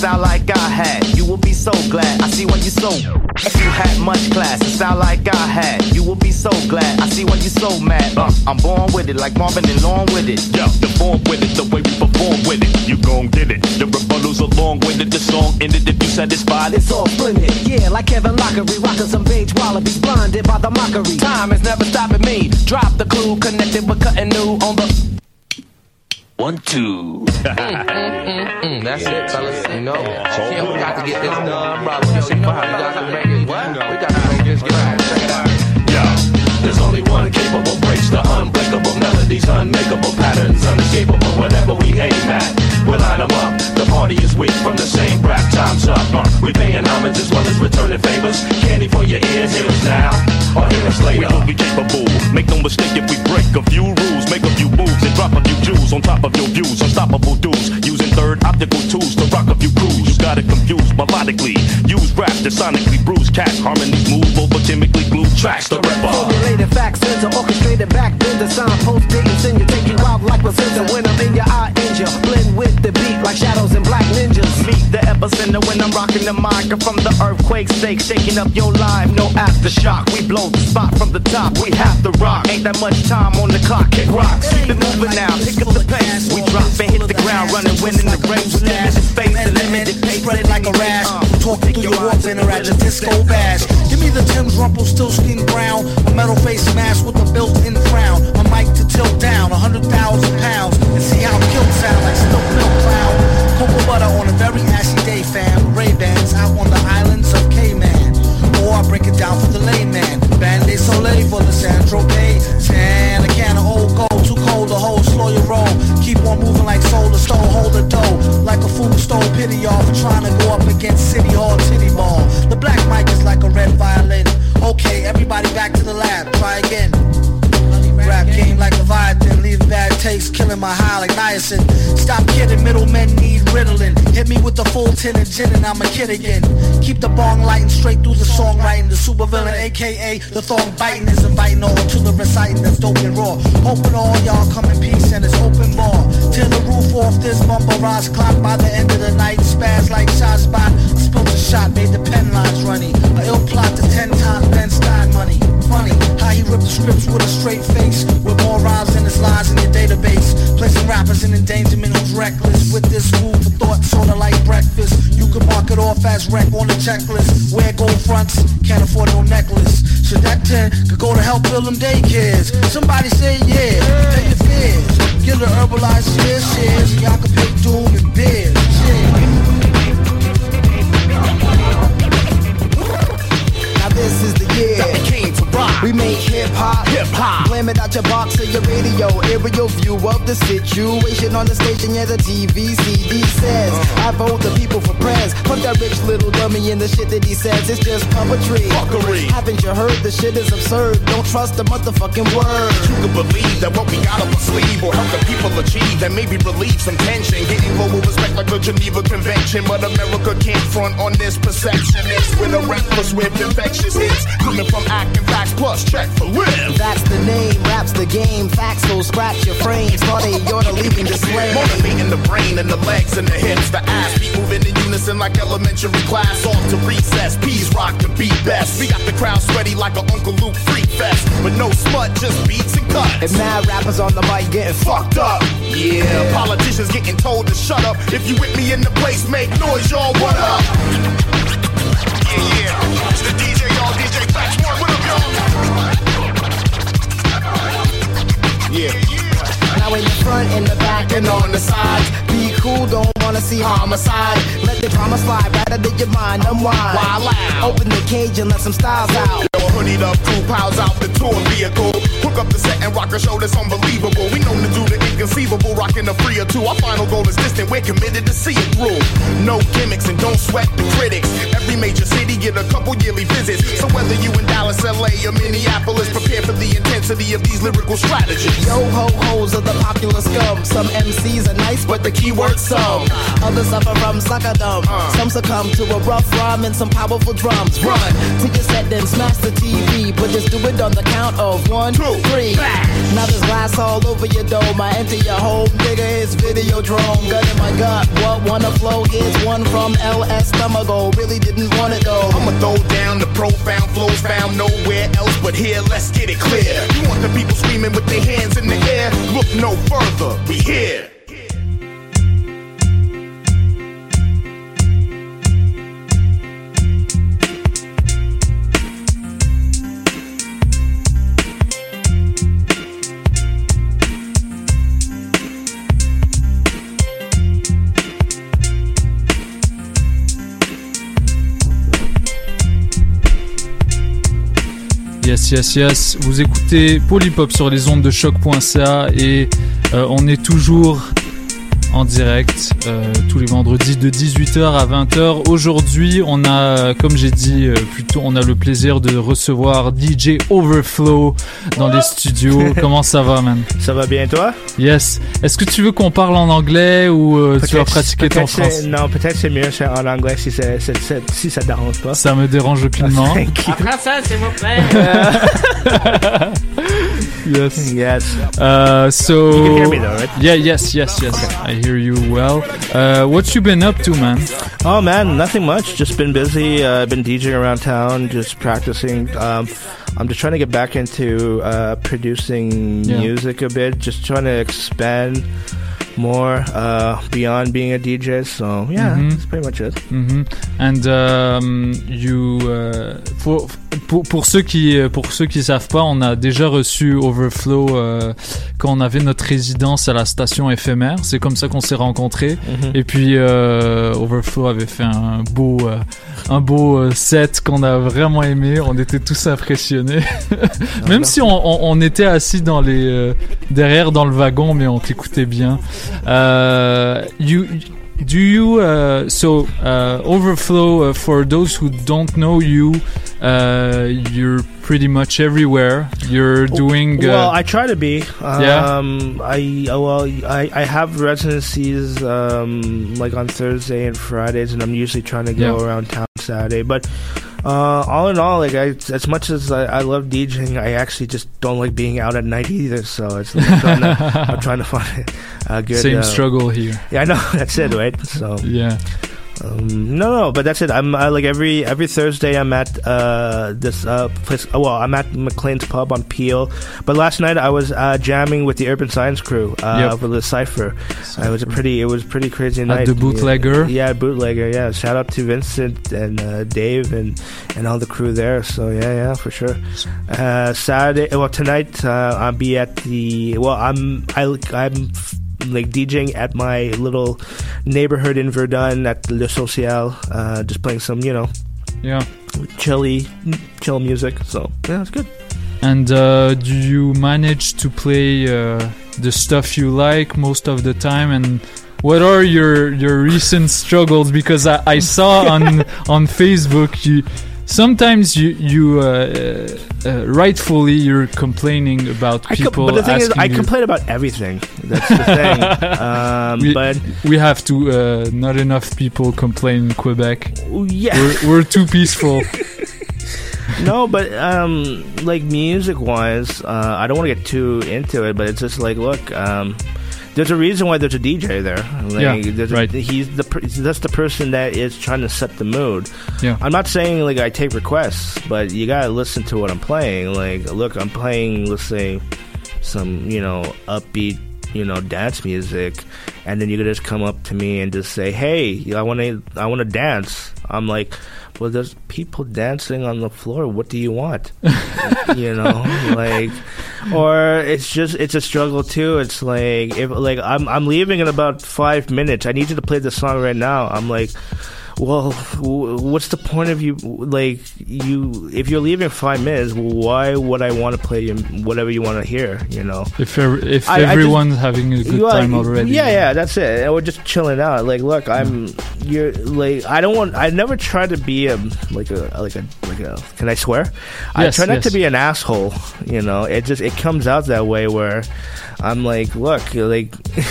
Style like I had. You will be so glad. I see why you're so. If you had much class, a style like I had, you will be so glad. I see why you're so mad. Uh, I'm born with it, like Marvin and Long with it. Yo, you're born with it, the way we perform with it. You gon' get it. The rebuttal's along with it. The song ended if you satisfied. It's all splendid, yeah, like Kevin Lockery, rocking some beige wallabies, blinded by the mockery. Time is never stopping me. Drop the clue, connected with cutting new on the. One, two. Mm, that's it, fellas. You know, yeah, we got to get this done, brother. Yo, you know how we got to make it. We got to make this get out. Check it out. There's only one capable breaks the unbreakable melodies, unmakeable patterns, unescapable whatever we aim at. We'll line 'em up. The party is weak from the same rap. Time's up. Uh, we paying homage as well as returning favors. Candy for your ears, hear us now or hear us later. We will be capable. Make no mistake if we break a few rules, make a few moves, and drop a few jewels on top of your views. Unstoppable dudes using third optical tools to rock a few crews. You got it confused melodically. Use rap to sonically bruise cats. Harmonies move over chemically glued tracks. The ripper. Formulated facts, sends an orchestrated back, bend the signpost, didn't send you, take you out like placenta. When I'm in your eye, injure, blend with the beat like shadows and black ninjas. Meet the epicenter when I'm rocking the mic from the earthquake stake, shaking up your life. No aftershock, we blow the spot from the top. We have to rock. Ain't that much time on the clock. Kick rocks, keep it moving now. Pick up the pace. We drop and hit the ground, running, winning the race. Limited space limited pace. Spread it like a rash. Talking through your walls in a at your disco bash. Give me the Tim's Rumple, still skin brown. A metal face mask with a built-in frown. A mic to tilt down, a hundred thousand pounds. And see how kilt sound like still milk cloud. Cocoa butter on a very ashy day, fam. Ray Bans out on the islands of Cayman. Or I break it down for the layman. Bain de Soleil for the San Tropez. Tan, a can of old gold, too cold to hold, slow your roll. Keep on moving like soul to stone, hold the dough. Stole pity for trying to go up against City Hall Titty Ball. The black mic is like a red violin. Okay, everybody back to the lab, try again. Rap game like Leviathan, leave bad taste, killing my high like niacin. Stop kidding, middlemen need riddling. Hit me with the full tin and gin and I'm a kid again. Keep the bong lighting straight through the songwriting. The super villain, aka the thong biting, is inviting all to the reciting that's dope and raw. Hoping all y'all come in peace and it's open bar. Tear the roof off this bumper rise clock by the end of the night. Spaz like shots by. Spilled a shot, made the pen lines runny. A ill plot to ten times Ben Stein money. Funny how he ripped the scripts with a straight face. With more rhymes than his lines in your database. Placing rappers in endangerment who's reckless. With this food for thought, sorta like breakfast. You could mark it off as wreck on the checklist. Wear gold fronts, can't afford no necklace. Should that 10 could go to help build them daycares? Somebody say yeah, pay your fears. Get the herbalized share shares. Y'all can pay doom and beers. Now this is the year. We make hip hop, hip hop. Blame it out your box or your radio. Aerial view of the situation on the station. Yeah, the TV CD says. Uh-huh. I vote the people for prez. Put that rich little dummy in the shit that he says. It's just puppetry. Fuckery. Haven't you heard the shit is absurd? Don't trust the motherfucking word. You can believe that what we got up our sleeve will help the people achieve and maybe relieve some tension. Getting global respect like the Geneva Convention. But America can't front on this perception. It's with a reckless with infectious hits. Coming from acting facts plus check for live. That's the name, raps the game. Facts will scratch your frame. Started, you're the leading display. Motivating the brain and the legs and the hips, the ass. Beat moving in unison like elementary class. Off to recess. Peas rock the beat best. We got the crowd sweaty like a Uncle Luke freak fest. But no smut, just beats and cuts. And mad rappers on the mic getting fucked up. Yeah, politicians getting told to shut up. If you with me in the place, make noise, y'all. What up? In the front, in the back, and on the sides. Be cool, don't wanna see homicide. Let the drama slide, right out of your mind, unwind. Wild out. Open the cage and let some styles out. Hoodied up crew piles out the tour vehicle. Hook up the set and rock a show that's unbelievable. We known to do the inconceivable, rocking a free or two. Our final goal is distant, we're committed to see it through. No gimmicks and don't sweat the critics. Every major city get a couple yearly visits. So whether you in Dallas, LA, or Minneapolis, prepare for the intensity of these lyrical strategies. Yo ho ho's of the popular scum. Some MCs are nice, but the keyword some. Others suffer from suckerdom. Uh. Some succumb to a rough rhyme and some powerful drums. Run to your set, then smash the TV. But just do it on the count of one, two, three. Now there's glass all over your dome. I enter your home, nigga. It's video drone. Gun in my gut. What wanna flow? Here's one from LS Stomago. Really didn't want it though. I'ma throw down the profound flows found nowhere else but here. Let's get it clear. You want the people screaming with their hands in the air? Look no further. We here. Yes, yes, yes. Vous écoutez Polypop sur les ondes de choc.ca et euh, on est toujours en direct euh, tous les vendredis de 18h à 20h. Aujourd'hui, on a, comme j'ai dit euh, plus tôt, on a le plaisir de recevoir DJ Overflow dans les studios. Comment ça va, man? Ça va bien, toi? Yes. Est-ce que tu veux qu'on parle en anglais ou euh, tu vas pratiquer ton français? Non, peut-être c'est mieux en anglais si, si ça te dérange pas. Ça me dérange aucunement. You. En français, s'il vous plaît. yes. Yes. Uh, so You can hear me though, right? Yeah, yes, yes, yes. I hear you well. Uh, what you been up to, man? Oh man, nothing much. Just been busy. Uh, been DJing around town, just practicing. Um, I'm just trying to get back into uh, producing Yeah. music a bit. Just trying to expand more uh, beyond being a DJ. So yeah, Mhm. that's pretty much it. Mhm. And um, you, uh, for, pour, pour ceux qui pour ceux qui savent pas, on a déjà reçu Overflow euh, quand on avait notre résidence à la station éphémère. C'est comme ça qu'on s'est rencontrés. Mhm. Et puis euh, Overflow avait fait un beau euh, un beau euh, set qu'on a vraiment aimé. On était tous impressionnés. Même si on, on, on était assis dans les euh, derrière dans le wagon, mais on t'écoutait bien. Euh, you do you uh, so uh, overflow uh, for those who don't know you uh, you're pretty much everywhere you're doing uh, Well, I try to be. Yeah? Um, I uh, well, I, I have residencies um, like on Thursday and Fridays, and I'm usually trying to go Yeah. around town Saturday. But uh, all in all, like I, as much as I, I love DJing, I actually just don't like being out at night either. So it's like I'm, trying to, I'm trying to find a good Same uh, struggle here. Yeah, I know that's it, right? So yeah. Um, no, no, but that's it. I'm uh, like every every Thursday. I'm at uh, this uh, place. Well, I'm at McLean's Pub on Peel. But last night I was uh, jamming with the Urban Science crew uh, Yep. for the cipher. Uh, it was a pretty, it was a pretty crazy At night. the Bootlegger? Yeah, yeah, bootlegger. Yeah, shout out to Vincent and uh, Dave and and all the crew there. So yeah, yeah, for sure. Uh, Saturday, well tonight uh, I'll be at the. Well, I'm I I'm like DJing at my little neighborhood in Verdun at Le Social, uh, just playing some, you know, Yeah. chilly, chill music. So yeah, it's good. And uh, do you manage to play uh, the stuff you like most of the time? And what are your your recent struggles? Because I, I saw on on Facebook you sometimes you you uh, uh, rightfully you're complaining about I com- people. but the thing is, I you- complain about everything. That's the thing. um, we, but we have to. Uh, not enough people complain in Quebec. yeah. we're, we're too peaceful. no, but um, like music wise, uh, I don't want to get too into it, but it's just like, look, um, there's a reason why there's a DJ there. Like, Yeah, there's a- right. he's the that's the person that is trying to set the mood. Yeah. I'm not saying like I take requests, but you gotta listen to what I'm playing. Like, look, I'm playing, let's say, some you know upbeat, you know, dance music, and then you could just come up to me and just say, "Hey, I want to, I want to dance." I'm like, "Well, there's people dancing on the floor. What do you want?" you know, like, or it's just it's a struggle too. It's like if like I'm I'm leaving in about five minutes. I need you to play the song right now. I'm like. Well, what's the point of you? Like you, if you're leaving five minutes, why would I want to play you whatever you want to hear? You know, If if I- I just- everyone's having a good time already. Yeah, yeah, that's it. And we're just chilling out. Like, look, I'm you're like I don't want. I never try to be a like a like a like a. Can I swear? I try not yes. to be an asshole. You know, it just it comes out that way where I'm like, look, like.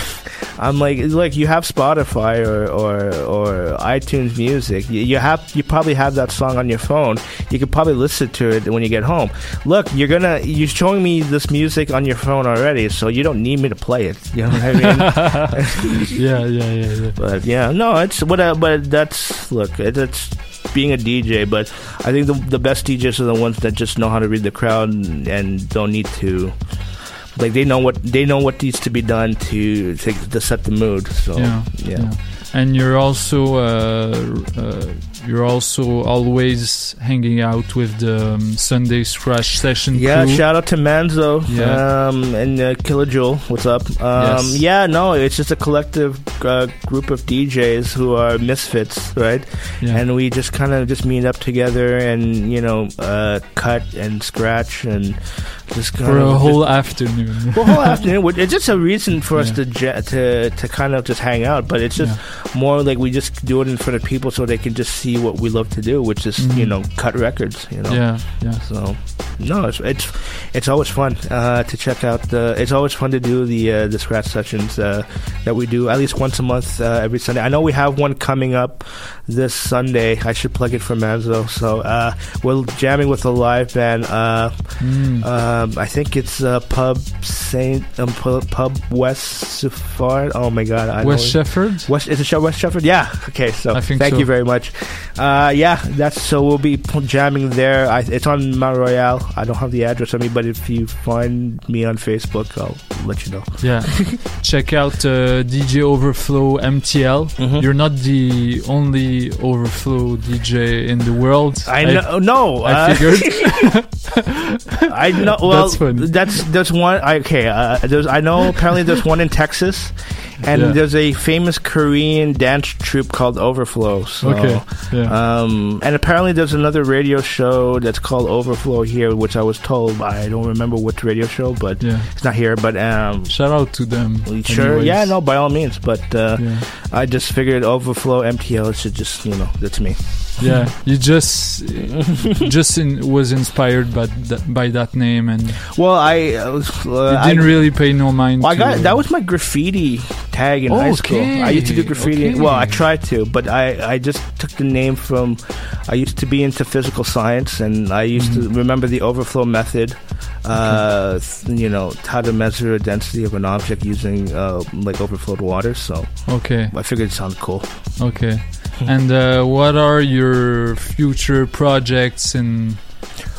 I'm like, look, you have Spotify or, or, or iTunes Music. You, you have, you probably have that song on your phone. You could probably listen to it when you get home. Look, you're gonna, you're showing me this music on your phone already, so you don't need me to play it. You know what I mean? yeah, yeah, yeah, yeah. But yeah, no, it's what. I- But that's look, it, it's being a DJ. But I think the the best DJs are the ones that just know how to read the crowd and, and don't need to. Like they know what they know what needs to be done to to, to set the mood. So yeah, yeah. And you're also uh, uh, you're also always hanging out with the um, Sunday Scratch session Yeah, crew. shout out to Manzo Yeah. um, and uh, Killer Jewel. What's up? Um, Yes. Yeah, no, it's just a collective uh, group of DJs who are misfits, right? Yeah. And we just kind of just meet up together and you know uh, cut and scratch and just for a just- whole afternoon. well, whole afternoon. It's just a reason for us to je- to to kind of just hang out, but it's just more like we just do it in front of people so they can just see what we love to do, which is Mhm. you know cut records. You know. Yeah, yeah. So no, it's it's it's always fun uh, to check out. The, it's always fun to do the uh, the scratch sessions uh, that we do at least once a month uh, every Sunday. I know we have one coming up this Sunday. I should plug it for Manzo. So uh, we're jamming with a live band. Uh, Mm. um, I think it's uh, Pub Saint um, Pub West Safard. Oh my God, I West Shefford? West is it Sh- West Shefford? Yeah. Okay. So thank so. you very much. Uh, yeah, that's so we'll be jamming there. I, it's on Mount Royale. I don't have the address on me, but if you find me on Facebook, I'll let you know. Yeah. Check out uh, DJ Overflow MTL. Mm-hmm. You're not the only Overflow DJ in the world. I know. No, I uh, figured. I know. Well, That's funny. that's there's one. I- Okay, uh, there's. I know. Apparently, there's one in Texas, and Yeah. there's a famous Korean dance troupe called Overflow. So, Okay, yeah. Um, and apparently, there's another radio show that's called Overflow here, which I was told. I don't remember which radio show, but Yeah. it's not here. But um, Shout out to them. Sure, anyways. yeah, no, by all means. But uh, Yeah. I just figured Overflow MTL should just, you know, that's me. Yeah, you just just in, was inspired by that, by that name, and Well, I uh, uh, you didn't I, really pay no mind. Well, I got that was my graffiti tag in high school. I used to do graffiti. okay. Well, I tried to, but I I just took the name from. I used to be into physical science, and I used Mm-hmm. to remember the overflow method. Uh, you know how to measure the density of an object using uh, like overflowed water. So Okay. I figured it sounded cool. Okay. and uh, what are your future projects and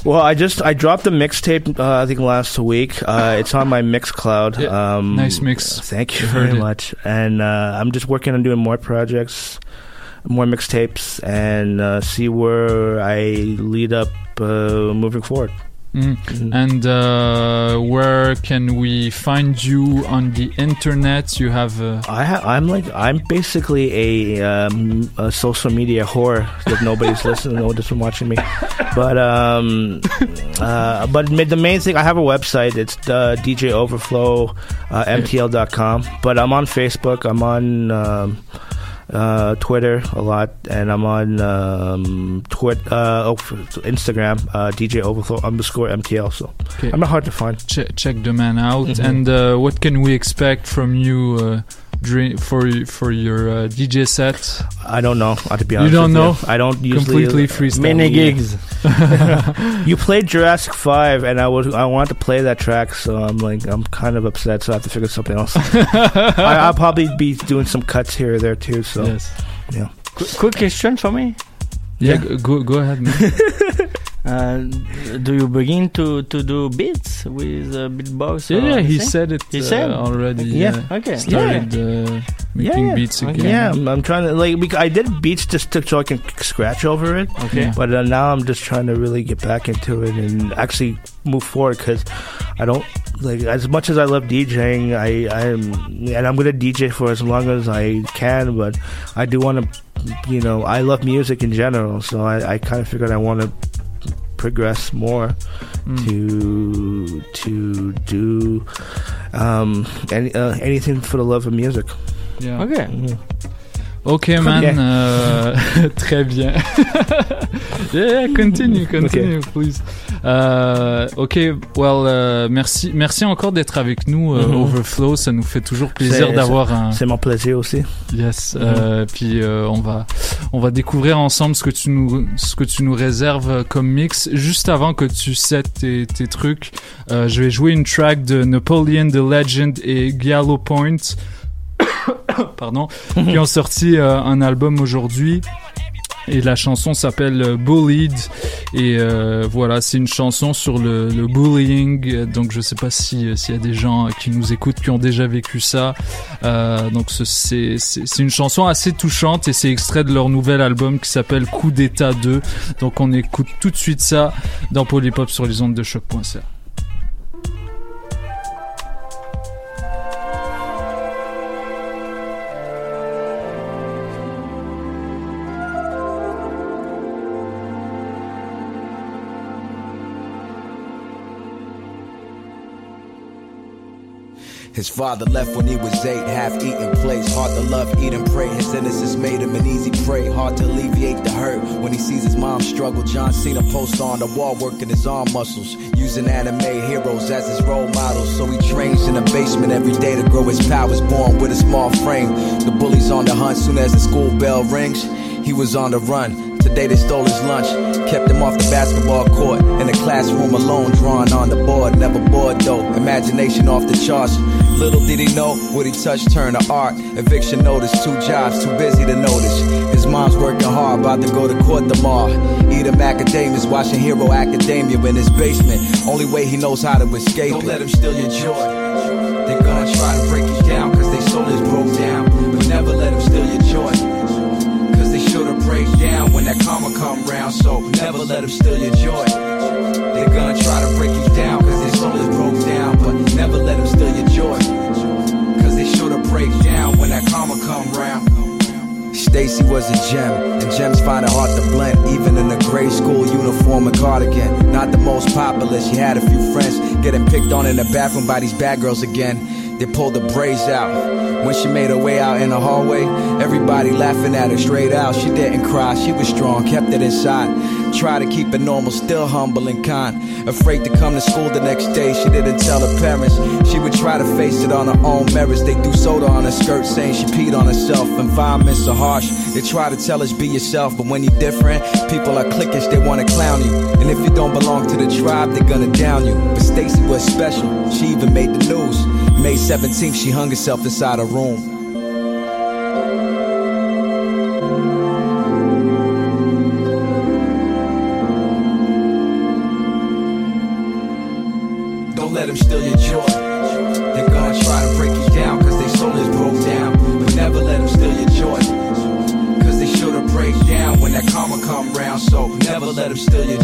Well, I just I dropped a mixtape uh, I think last week. Uh, it's on my Mixcloud. Um, nice mix. Thank you very it. much. And uh, I'm just working on doing more projects, more mixtapes, and uh, see where I lead up uh, moving forward. Mm. Mhm. And uh, where can we find you on the internet? You have a I ha- I'm like I'm basically a, um, a social media whore that nobody's listening, nobody's watching me. But um, uh, but the main thing I have a website. It's uh, DJ Overflow uh, MTL.com. But I'm on Facebook. I'm on. Um, uh, Twitter a lot, and I'm on um, Twit, uh, oh, Instagram, uh, DJ Overflow underscore MTL. So Okay. I'm not hard to find. Che- check the man out. Mhm. And uh, what can we expect from you uh, during for for your uh, DJ set? I don't know. uh, To be honest, You don't with know? I don't usually Completely freestyle. Mini gigs. you played Jurassic Five, and I was I wanted to play that track, so I'm like I'm kind of upset. So I have to figure something else. I, I'll probably be doing some cuts here or there too. So Yes. yeah. Quick, quick question for me. Yeah, g- go go ahead. Man. Uh, do you begin to, to do beats with uh, beatbox? Yeah, yeah, he said it He uh, said already. Yeah. uh, Okay. Started uh, making yeah. beats again. Yeah, I'm, I'm trying to like. bec- I did beats just to, so I can scratch over it. Okay. But uh, now I'm just trying to really get back into it and actually move forward because I don't like as much as I love DJing. I I'm and I'm gonna DJ for as long as I can. But I do want to, you know, I love music in general. So I, I kind of figured I want to progress more to to do um any uh, anything for the love of music. Yeah. Okay. Mhm. Ok, man. bien. euh, très bien. yeah, continue, continue, please. Euh, ok, well, euh, merci, merci encore d'être avec nous, euh, Mhm. Overflow. Ça nous fait toujours plaisir d'avoir un. C'est mon plaisir aussi. Yes. Mhm. euh, puis euh, on va, on va découvrir ensemble ce que tu nous, ce que tu nous réserves comme mix. Juste avant que tu sets tes, tes trucs, euh, je vais jouer une track de Napoleon the Legend et Gallo Point. Pardon, qui ont sorti euh, un album aujourd'hui. Et la chanson s'appelle euh, Bullied. Et euh, voilà c'est une chanson sur le, bullying. Donc je sais pas si s'il y a des gens qui nous écoutent qui ont déjà vécu ça. Donc ce- c'est c'est c'est une chanson assez touchante et c'est extrait de leur nouvel album qui s'appelle Coup d'état 2 donc on écoute tout de suite ça dans Polypop sur les ondes de choc.ca His father left when he was eight, half eaten place. Hard to love, eat and pray. His innocence made him an easy prey. Hard to alleviate the hurt when he sees his mom struggle. John Cena post on the wall working his arm muscles. Using anime heroes as his role models. So he trains in the basement every day to grow his powers. Born with a small frame. The bully's on the hunt soon as the school bell rings. He was on the run. Today they stole his lunch, kept him off the basketball court. In the classroom alone, drawing on the board. Never bored though, imagination off the charts. Little did he know what he touched turned to art. Eviction notice, two jobs, too busy to notice. His mom's working hard, about to go to court tomorrow. Edom Macadamia's watching Hero Academia in his basement. Only way he knows how to escape. Don't let him steal your joy. They're gonna try to break you down, cause they soul is broke down. But never let him steal your joy. Cause they break down when that karma come round. So never let them steal your joy. They're gonna try to break you down cause their soul is broke down. But never let them steal your joy. Cause they should've break down when that karma come round. Stacy was a gem, and gems find it hard to blend, even in a gray school uniform and cardigan. Not the most popular, she had a few friends getting picked on in the bathroom by these bad girls again. They pulled the braids out. When she made her way out in the hallway, everybody laughing at her straight out. She didn't cry, she was strong, kept it inside. Try to keep it normal, still humble and kind. Afraid to come to school the next day, she didn't tell her parents. She would try to face it on her own merits. They threw soda on her skirt, saying she peed on herself. Environments are harsh. They try to tell us be yourself, but when you're different, people are cliquish, they wanna clown you. And if you don't belong to the tribe, they're gonna down you. But Stacy was special, she even made the news. May 17th, she hung herself inside a room. Don't let them steal your joy. They're gonna try to break you down cause their soul is broke down. But never let them steal your joy. Cause they should've break down when that karma come round. So never let them steal your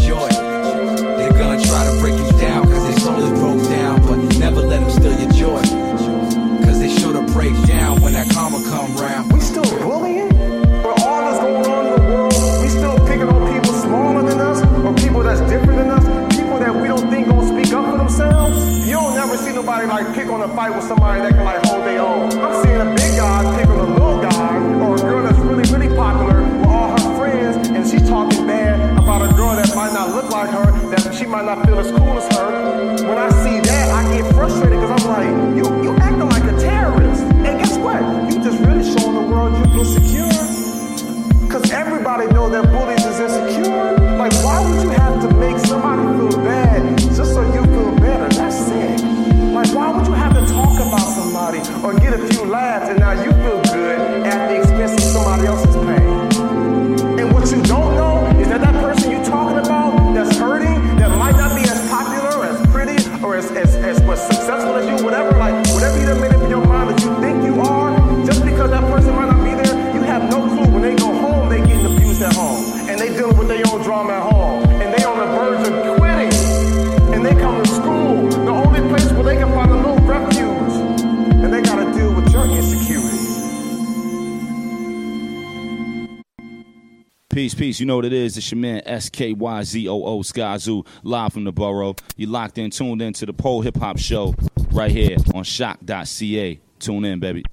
fight with somebody that can like hold their own. I'm seeing a big guy pick on a little guy or a girl that's really, really popular with all her friends and she's talking bad about a girl that might not look like her, that she might not feel as cool as her. When I see that, You know what it is. It's your man S-K-Y-Z-O-O Skyzoo, live from the borough. You locked in, tuned in to the Pole Hip Hop Show right here on choc.ca. Tune in, baby.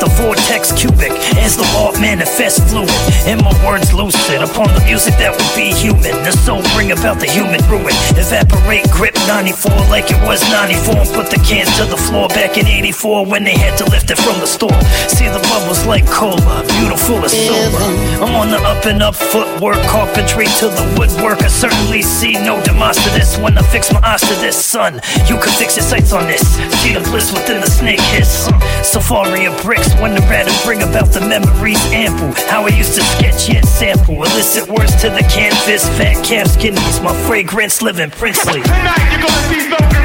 The vortex cubic as the art manifests fluid. And my words lucid upon the music that would be human. The soul bring about the human ruin. Evaporate grip 94 like it was 94 and put the cans to the floor back in 84 when they had to lift it from the store. See the bubbles like cola, beautiful as sober. I'm on the up and up footwork, carpentry to the woodwork. I certainly see no Demosthenes when I fix my eyes to this, son. You can fix your sights on this. See the bliss within the snake hiss. Uh, Safari of bricks when the and bring about the memories ample. How I used to sketch yet sample. Illicit words to the canvas. Fat calves, kidneys, my fragrance living princely. Tonight you're gonna see some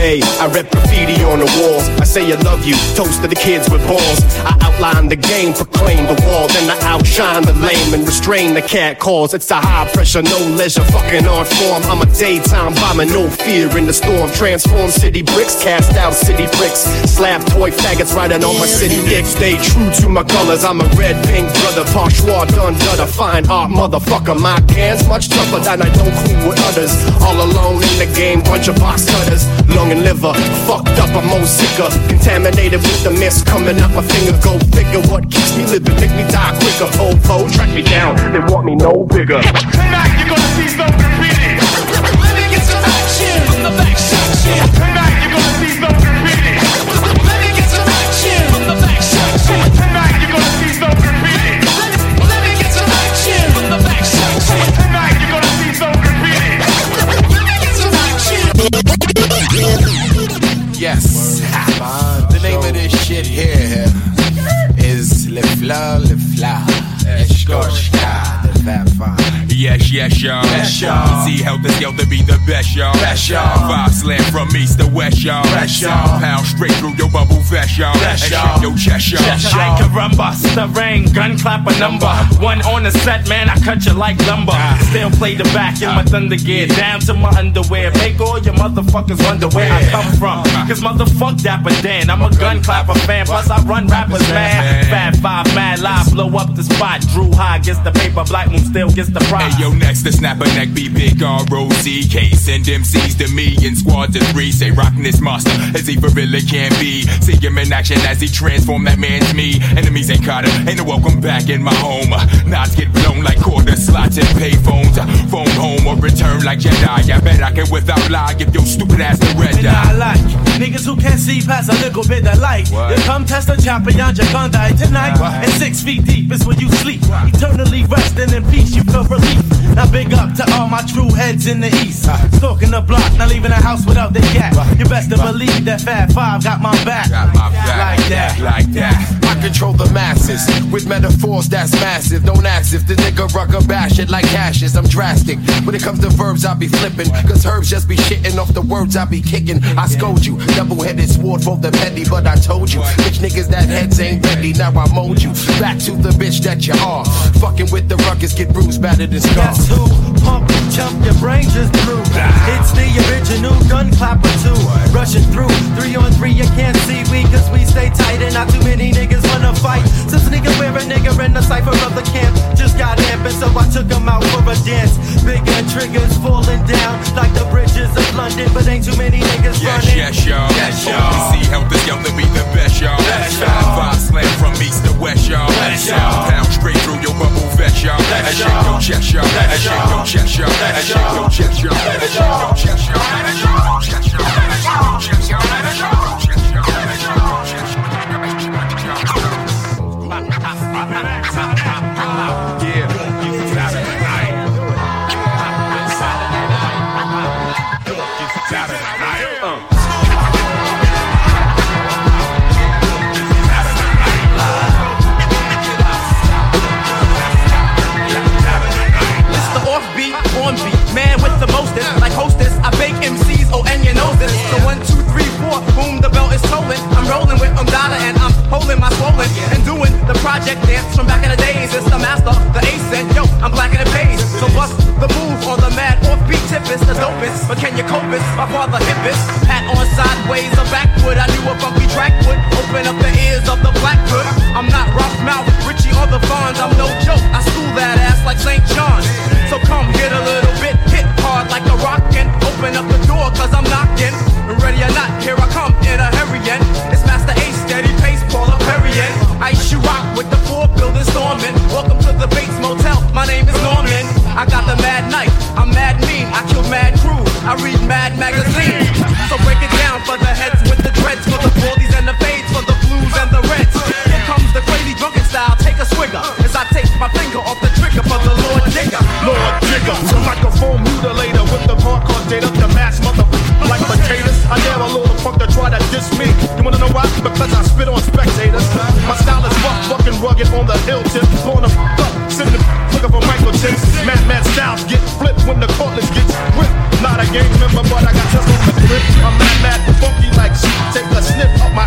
day I rep graffiti on the walls. I say I love you, toast to the kids with balls. I outline the game, proclaim the wall, then I outshine the lame and restrain the cat calls. It's a high pressure, no leisure, fucking art form. I'm a daytime bomber, no fear in the storm. Transform city bricks, cast out city bricks. Slap toy faggots riding on my city dicks. Stay true to my colors. I'm a red, pink brother, parchois, done, done, fine art motherfucker. My cans much tougher than I don't cool with others. All alone in the game, bunch of box cutters. Lung and liver, fucked up, I'm more sicker. Contaminated with the mist coming out my finger. Go figure what keeps me living, make me die quicker. Popo, track me down, they want me no bigger. Tonight you're gonna see some graffiti. Let me get some action from the back section. Tonight you're gonna see some shit here is Le Fleur, Le Fleur. The Vampa. Yes, yes, y'all. Yes, y'all. See, help us yell to be the best, y'all. Best, y'all. Five slam from east to west, y'all. Best, y'all. Pound straight through your bubble vest, y'all. Best, y'all. shake your chest, y'all. Chest, I can run bust the rain, gun clap a number. One on the set, man, I cut you like lumber. Ah. Still play the back in my thunder gear, down to my underwear. Make all your motherfuckers wonder where I come from. Ah. Cause motherfuck Dapper Dan, I'm a gun clapper fan. Plus I run rappers mad. Fab five, mad live, blow up the spot. Drew High gets the paper, Black Moon still gets the prize. Yo, next to snap a neck, be big R-O-C-K. Send MCs to me in squads of three. Say, rockin' this monster as he for really can be. See him in action as he transform that man's me. Enemies ain't caught him, ain't no welcome back in my home. Knots get blown like quarter slot to payphones. Phone home or return like Jedi. I bet I can without lie give your stupid ass the red And I like niggas who can't see past a little bit of light. What? You come test a chopper, gonna die tonight. What? And six feet deep is when you sleep. Eternally resting in peace, you feel relief. Now big up to all my true heads in the east. Stalking the block, not leaving the house without the gat. You best to believe that Fab Five got my back. Like that. Like that. I control the masses with metaphors that's massive. Don't ask if the nigga rucker bash it like hashes. I'm drastic. When it comes to verbs, I be flipping. Cause herbs just be shitting off the words I be kicking. I scold you. Double headed sword for the petty, but I told you. Bitch niggas that heads ain't ready. Now I mold you. Back to the bitch that you are. Fucking with the ruckus, get bruised, battered and Guess who? Pump, chump, your brain just blew. It's the original gun clapper too. Rushing through, three on three, you can't see we cause we stay tight and not too many niggas wanna fight. Since nigga wear a nigga in the cipher of the camp, just got amping, so I took him out for a dance. Bigger triggers falling down like the bridges of London, but ain't too many niggas Yes, running. yes, y'all. Yes, y'all. OPC helped us young to be the best, y'all. Best, y'all. five slam from east to west, y'all. Best, y'all. pounds straight through your bubble vest, y'all. Shake y'all. your shake y'all. your chest, y'all. And Best, shake your y'all. chest, y'all. And shake your chest, y'all. Rolling with Umdala and I'm holding my swollen and doing the project dance from back in the days. It's the master, the ace, and yo, I'm black in the page. So bust the move on the mad offbeat tip is the dopest. But can you cope it? My father hippest. Hat on sideways, a backwood. I knew a funky track would open up the ears of the blackwood. I'm not rough mouth, Richie or the Fonz. I'm no joke. I school that ass like St. John's. So come hit a little bit, hit hard like a rockin'. Open up the door, cause I'm knocking. Ready or not, here I come in a hurricane. It's Masta Ace, steady pace, Paula Perrier. Ice you rock with the four building storming. Welcome to the Bates Motel, my name is Norman. I got the mad knife, I'm mad mean, I kill mad crew. I read mad magazines. So break it down for the heads with the dreads, for the baldies and the fades, for the blues and the reds. Here comes the crazy drunken style, take a swigger. As I take my finger off the Lord Jigger, the microphone mutilator with the hardcore data, the mass mother like potatoes. I dare a little punk to try to diss me. You wanna know why? Because I spit on spectators. My style is rough, fucking rugged on the hill tip. Blowing the f- up, sitting the looking for microchips. Mad, mad styles get flipped when the cordless gets ripped. Not a gang member, but I got just on the grip. I'm mad, mad, funky like shit. Take a sniff of my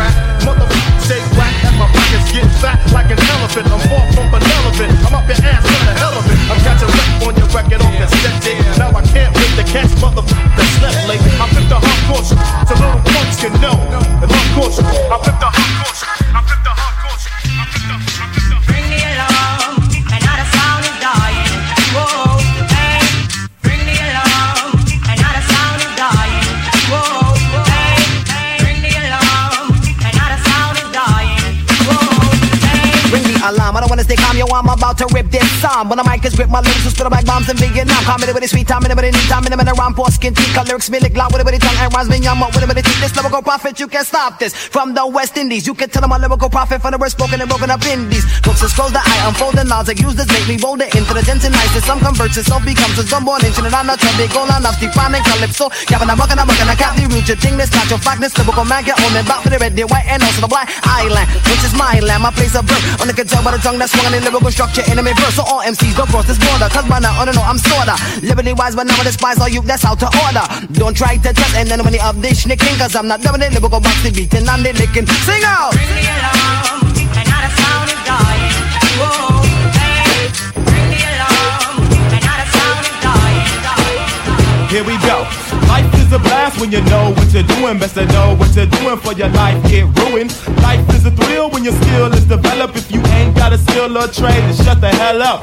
rap. Motherfucker, stay whack and my pockets get fat like an elephant. I'm far from to catch motherfuckers that slept late. I flip the hardcore so little punks can know. The hardcore shit. I I'm about to rip this song. When the mic is grip, my lyrics will spit like bombs in Vietnam. Comedy with the sweet time, the need time, the rhyme, for skin teeth, lyrics, me lick loud with the tongue, and rhymes, me yum up with the teeth. This lyrical prophet, you can't stop this. From the West Indies, you can tell I'm a lyrical prophet from the word spoken and broken up indies. Books is close the eye, unfolding laws like use this, make me bolder, intelligent and nice. Some converts, it so becomes a unborn ancient and I'm not go on up, deep and calypso. Gavin, I'm rockin', I'm rockin', I can't root your thing, this not your fact, lyrical man, get on me, back for the red, the white, and also the black island, which is my land, my place of birth. Only can tell by the tongue that's swung in lyrical structure, enemy verse. So all MCs don't cross this border, cause by now, I don't know, I'm sorta. Liberty wise, but now I despise all you, that's out to order. Don't try to test and any enemy of this nicking, cause I'm not doing it, lyrical box, the beating, and the licking. Sing out! Bring me along, another sound is dying. Whoa, hey, bring me along, another sound is dying. Here we go. Life is a blast when you know what you're doing. Best to know what you're doing for your life get ruined. Life is a thrill when your skill is developed. If you ain't got a skill or trade, then shut the hell up.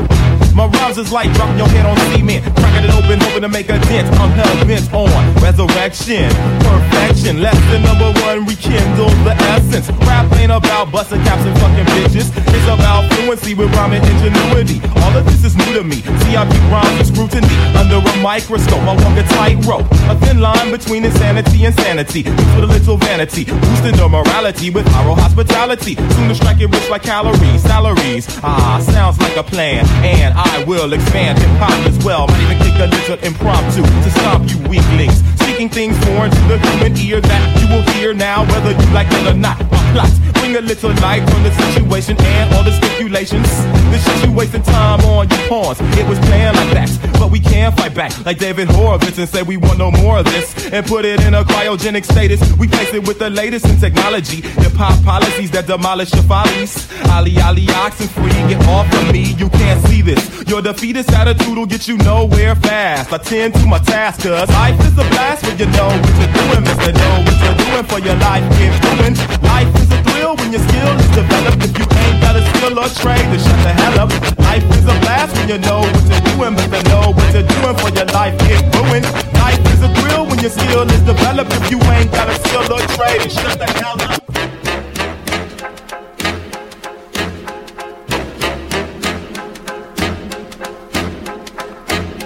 My rhymes is like dropping your head on cement, cracking it open, hoping to make a dent. I'm hell bent on resurrection, perfection. Lesson number one, rekindle the essence. Rap ain't about busting caps and fucking bitches. It's about fluency with rhyming ingenuity. All of this is new to me. see I beat rhymes with scrutiny under a microscope. I walk a tightrope, a thin line between insanity and sanity. Mixed with a little vanity, boosting the morality with viral hospitality. Soon to strike it rich like calories, salaries. Ah, sounds like a plan, and I will expand hip hop as well. Might even kick a little impromptu to stomp you weaklings. Speaking things foreign to the human ear that you will hear now, whether you like it or not. My plots a little light on the situation and all the stipulations. The shit you wasting time on your pawns. It was planned like that, but we can fight back like David Horowitz and say we want no more of this and put it in a cryogenic status. We place it with the latest in technology. Hip hop policies that demolish your follies. Ali Ali oxen free, get off of me. You can't see this. Your defeatist attitude will get you nowhere fast. I tend to my task, cause life is a blast when you know what you're doing, Mister. Know what you're doing for your life. Get doing. Life is a thrill when your skill is developed. If you ain't got a skill or trade, then shut the hell up. Life is a blast when you know what you're doing, Mister. Know what you're doing for your life. Get ruined. Life is a thrill when your skill is developed. If you ain't got a skill or trade, then shut the hell up.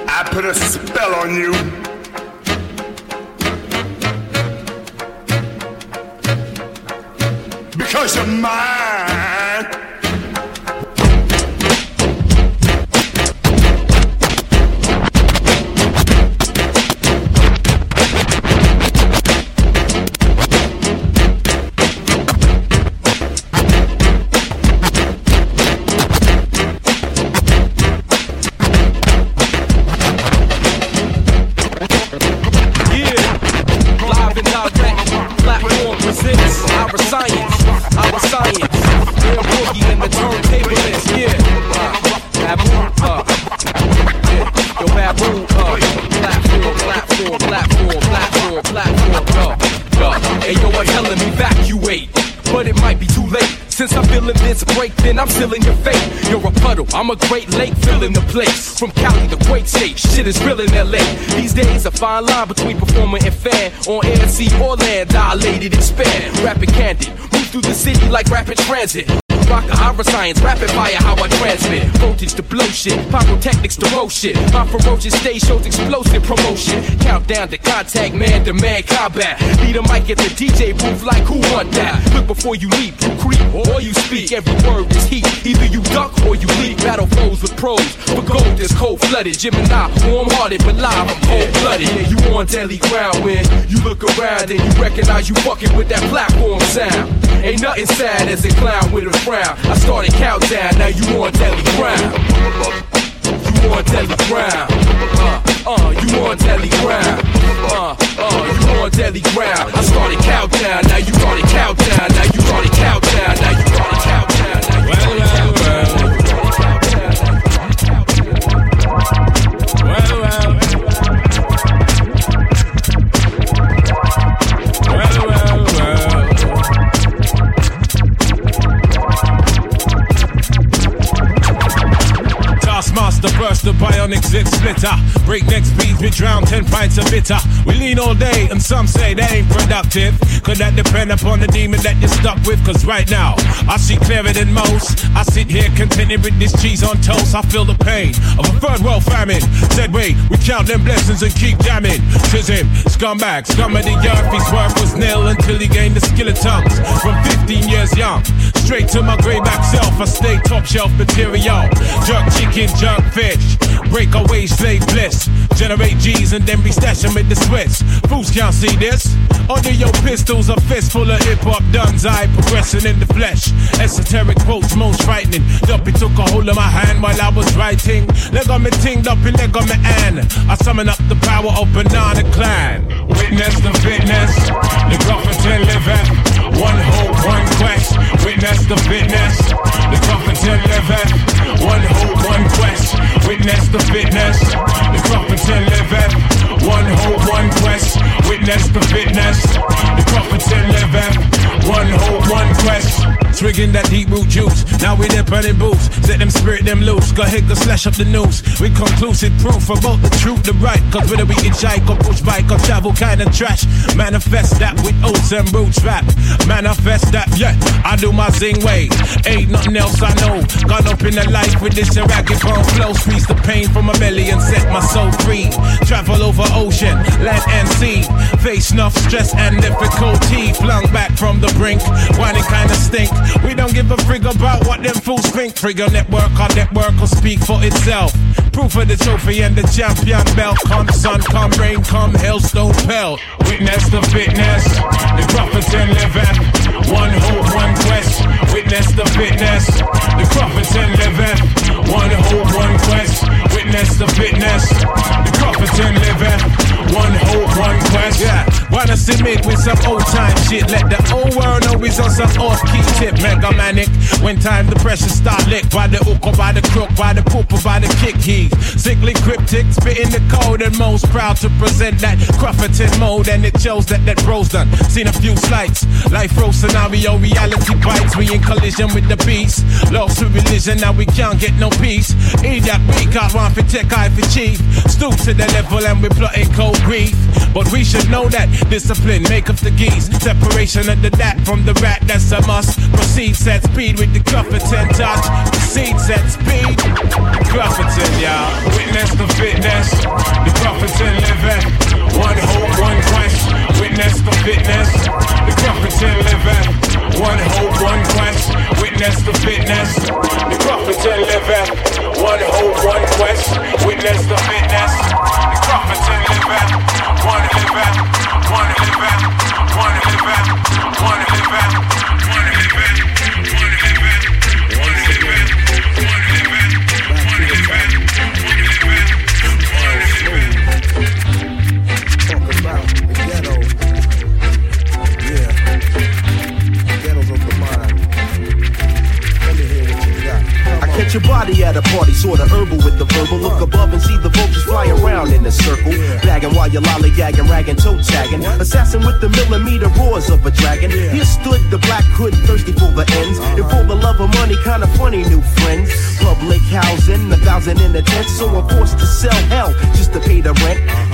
I put a spell on you. Because you're mine. I'm sealing your fate. You're a puddle, I'm a great lake filling the place. From Cali to Great State, shit is real in LA. These days, a fine line between performer and fan. On air, sea, or land, dilated, expand. Rapid candid, move through the city like rapid transit. Rock horror science, rapid fire, how I transmit. Voltage to blow shit, pyrotechnics to roll shit. My ferocious stage shows explosive promotion. Countdown to contact, man to man combat. Lead a mic at the DJ booth like who want that? Look before you leap, you creep, or you speak. Every word is heat. Either you duck or you leap. Battle foes with pros. but gold is cold flooded. Gemini, warm hearted, but live, I'm cold blooded. Yeah, you on deadly ground when you look around and you recognize you fucking with that platform sound. Ain't nothing sad as a clown with a frown. I started countdown, now you on deadly ground. You on deadly ground. Uh, uh, you on deadly ground. Uh, uh, you on deadly ground. I drown 10 pints of bitter. We lean all day, and some say that ain't productive. Could that depend upon the demon that you're stuck with? Cause right now, I see clearer than most. I sit here contented with this cheese on toast. I feel the pain of a third world famine. Said, wait, we count them blessings and keep jamming. Tis him, scumbag, scum of the earth. His worth was nil until he gained the skill of tongues. From 15 years young, straight to my grayback self, I stay top shelf material. Jerk chicken, jerk fish. Break away slave bliss. Generate G's and then be stashing with the Swiss. Fools can't see this. Under your pistols, a fist full of hip hop duns. I progressing in the flesh. Esoteric quotes, most frightening. Duppy took a hold of my hand while I was writing. Leg on me ting, Duppy leg on me an. I summon up the power of Banana Clan. Witness the fitness. The live at. One hope, one quest. Witness the fitness. The live at. One hope, one quest. Witness the fitness. The Goffington live at. One hope, one quest. Witness the fitness. The Goffington live at. One hope, one quest. Triggering that deep root juice. Now we're there burning boots. Set them spirit them loose. Go ahead, go slash up the news. We conclusive proof about the truth, the right. Cause whether we get hike or push bike or travel kind of trash. Manifest that with oats and roots rap. Manifest that, yeah. I do my zing way. Ain't nothing else I know. Gone up in the life with this ragged bone flow. Squeeze the pain from my belly and set my soul free. Travel over ocean, land and sea. Face enough stress and difficulty. Flung back from the brink. Why Whining kinda stink. We don't give a frig about what them fools think. Trigger network, our network will speak for itself. Proof of the trophy and the champion belt. Come sun, come rain, come hailstone pelt. Witness the fitness, the prophets and living. One hope, one quest. Witness the fitness, the prophets and living. One hope, one quest. Witness the fitness, the and living. One hope, one quest. Yeah, wanna submit with some old time shit. Let the old world know we's on some off key tip. Mega manic. When time the pressure start lick by the hook or by the crook, by the poop or by the kick heave. Sickly cryptic, spitting the code and most proud to present that Crufferton mode. And it shows that that bro's done. Seen a few slights. Life row scenario, reality bites. We in collision with the beast. Lost to religion, now we can't get no peace. Idiot, we got one for tech, eye for chief. Stoop to the level and we plotting cold grief. But we should know that discipline make up the geese. Separation of the dat from the rat, that's a must. Proceed, set speed with the Crufferton touch. Proceed, set speed. Crufferton, y'all. Witness the fitness. The Crufferton living. One hope, one quest. Witness the fitness. The Crufferton living. One hope, one quest. Witness the fitness. The Crufferton living. One hope, one quest. Witness the fitness. The Crufferton living. One living. One living. One living. One living. One living. So I'm forced to sell hell just to pay the rent.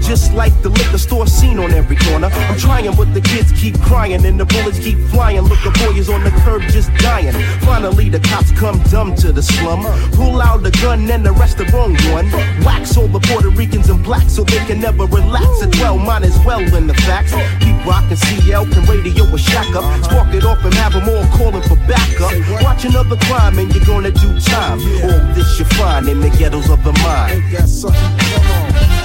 Just like the liquor store scene on every corner. I'm trying, but the kids keep crying and the bullets keep flying. Look, the boy is on the curb just dying. Finally, the cops come dumb to the slum. Pull out the gun and arrest the wrong one. Wax all the Puerto Ricans and blacks so they can never relax. A 12 mine as well in the facts. Pete Rock and CL can radio a shack up. Spark it off and have them all calling for backup. Watch another crime and you're gonna do time. All this you find in the ghettos of the mind. Sister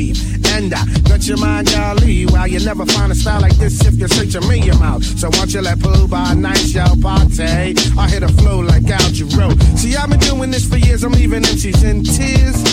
And I got your mind, golly, while you never find a style like this if you're searching me your mouth. So once you let poo by night, y'all party. I hit a flow like Al Jarreau. See, I've been doing this for years. I'm leaving MCs in tears,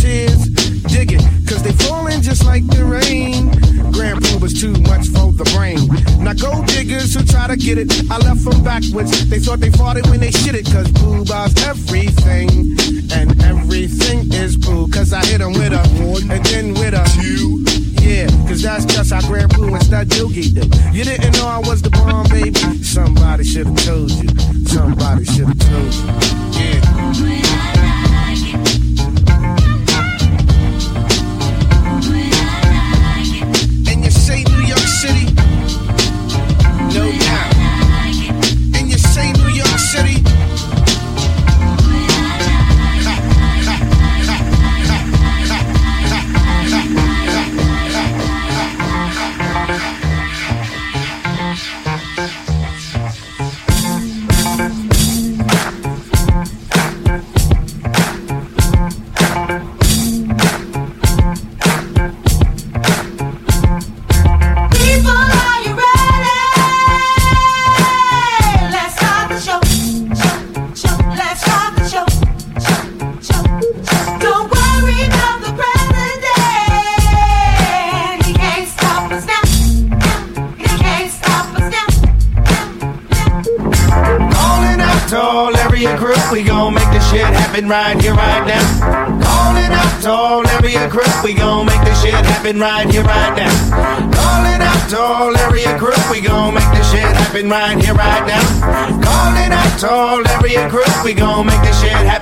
tears. Dig it, cause they falling just like the rain. Grand Poo was too much for the brain. Now go diggers who try to get it, I left them backwards. They thought they fought it when they shit it, cause Pooh everything, and everything is Pooh cause I hit him with a one and then with a two. Yeah, cause that's just how Grand Poo and Stud Doogie do. You didn't know I was the bomb, baby. Somebody should've told you. Somebody should've told you. Yeah.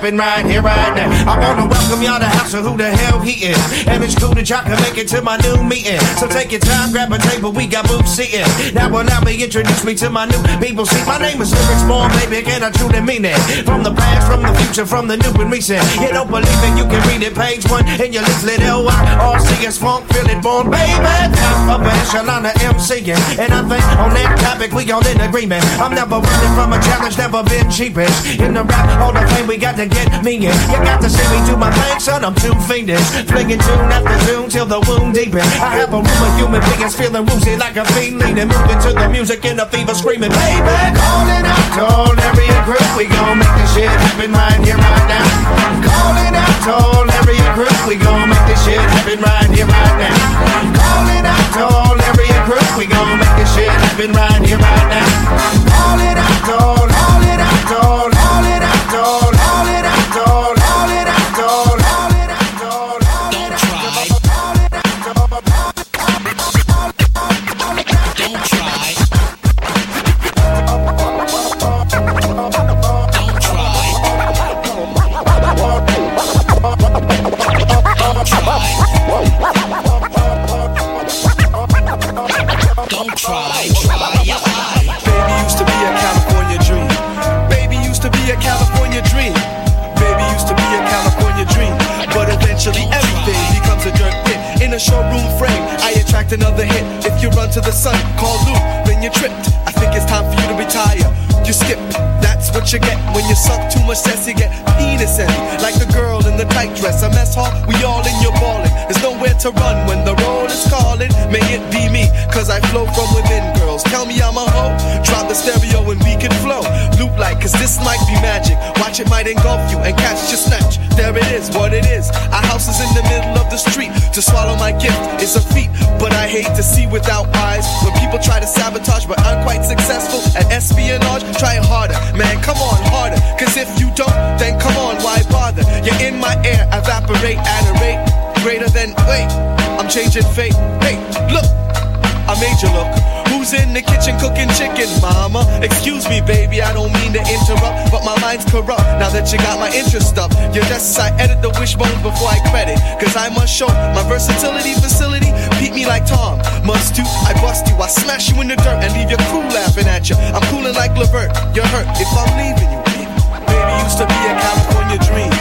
Right here, right now. I wanna welcome y'all to the house of who the hell he is. And it's cool that y'all can make it to my new meeting. So take your time, grab a table, we got booths seating. Now allow me introduce me to my new people. See, my name is Lyrics Born, baby, can I truly mean it? From the past, from the future, from the new and recent. You don't believe it, you can read it, page one in your leaflet. L-Y-R-C is funk, feel it born, baby. Top of echelon of MCing. And I think on that topic, we all in agreement. I'm never running from a challenge, never been cheapish. In the rap, all the fame, we got to get me in. You got to see me do my thing, son, I'm too fiendish. Flinging tune after tune till the wound deepen. I have a room of human beings feeling woozy like a fiend leaning. Moving to the music in a fever, screaming, baby. Calling out to all area crew, we gon' make this shit happen right here, right now. Calling out to all area crew, we gon' make this shit happen right here, right now. Calling out to all area crew, we gon' make this shit happen right here, right now. Calling out to all, all it out all, much cess. You get penis envy, like the girl in the tight dress. A mess hall, we all in your balling. There's nowhere to run when the road is calling. May it be me, cause I flow from within. Girls tell me I'm a hoe. Drop the stereo and we can flow. Loop like, cause this might be magic. Watch it might engulf you and catch your snatch. There it is, what it is. Our house is in the middle of the street. To swallow my gift is a feat, but I hate to see without eyes. When people try to sabotage, but I'm quite successful at espionage. Try harder, man, come on, harder. Cause if you don't, then come on, why bother? You're in my air, evaporate at a rate greater than. Wait, I'm changing fate. Hey, look, I made you look. Who's in the kitchen cooking chicken, mama? Excuse me, baby, I don't mean to interrupt, but my mind's corrupt now that you got my interest up. Your desks, I edit the wishbones before I credit, cause I must show my versatility facility. Beat me like Tom, must do, I bust you, I smash you in the dirt and leave your crew laughing at you. I'm cooling like Levert, you're hurt if I'm leaving you. Baby used to be a California dream.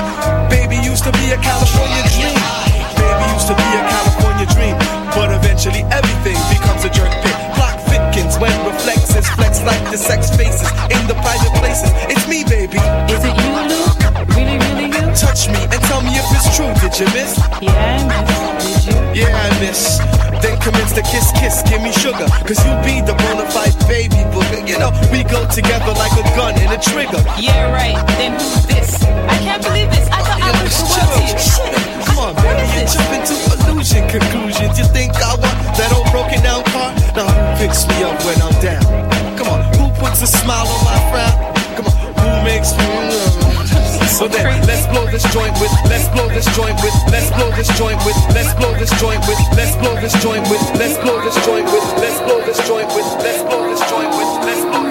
Baby used to be a California dream. Baby used to be a California dream. Eventually everything becomes a jerk pit. Clock Fitkins when reflexes flex like the sex faces in the private places. It's me, baby. Is it you, Luke? Really, really you? Touch me and tell me if it's true. Did you miss? Yeah, I missed. Did you? Yeah, I miss. Then commence the kiss, kiss, give me sugar. Cause you be the bona fide baby booger. You know, we go together like a gun and a trigger. Yeah, right. Then who's this? I can't believe this. I Come on, baby, you jump into illusion conclusions. You think I want that old broken down car? Now who picks me up when I'm down? Come on, who puts a smile on my frown? Come on, who makes me so then, let's blow this joint with, let's blow this joint with, let's blow this joint with, let's blow this joint with, let's blow this joint with, let's blow this joint with, let's blow this joint with, let's blow this joint with,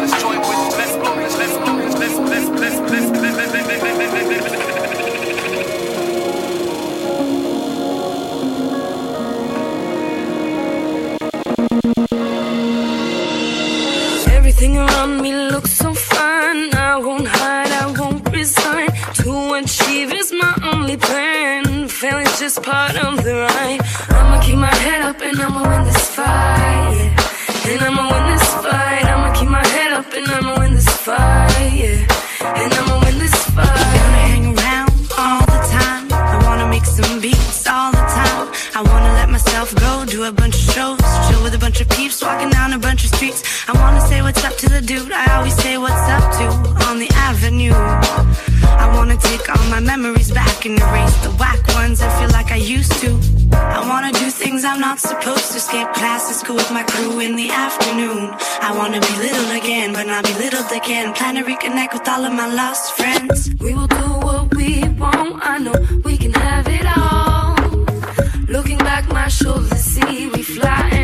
Me looks so fine. I won't hide, I won't resign. To achieve is my only plan. Failing's just part of the ride. I'ma keep my head up and I'ma win this fight. And I'ma win this bunch of peeps, walking down a bunch of streets. I wanna say what's up to the dude I always say what's up to on the avenue. I wanna take all my memories back and erase the whack ones I feel like I used to. I wanna do things I'm not supposed to, skip class to school with my crew in the afternoon. I wanna be little again, but not be little again. Plan to reconnect with all of my lost friends. We will do what we want. I know we can have it all. Looking back, my shoulders see we fly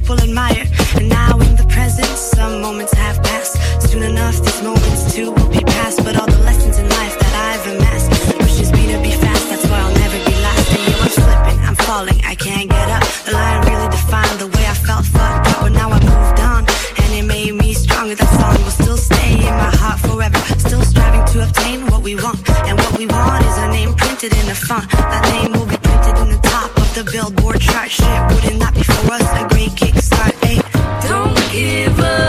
people admire. And now in the present, some moments have passed. Soon enough, these moments too will be past. But all the lessons in life that I've amassed pushes me to be fast. That's why I'll never be last. And yo, I'm slipping, I'm falling, I can't get up. The line really defined the way I felt fucked up, but now I moved on, and it made me stronger. That song will still stay in my heart forever. Still striving to obtain what we want, and what we want is a name printed in the font. That name Chart. Shit, wouldn't that be for us a great kickstart? Hey, Don't give up.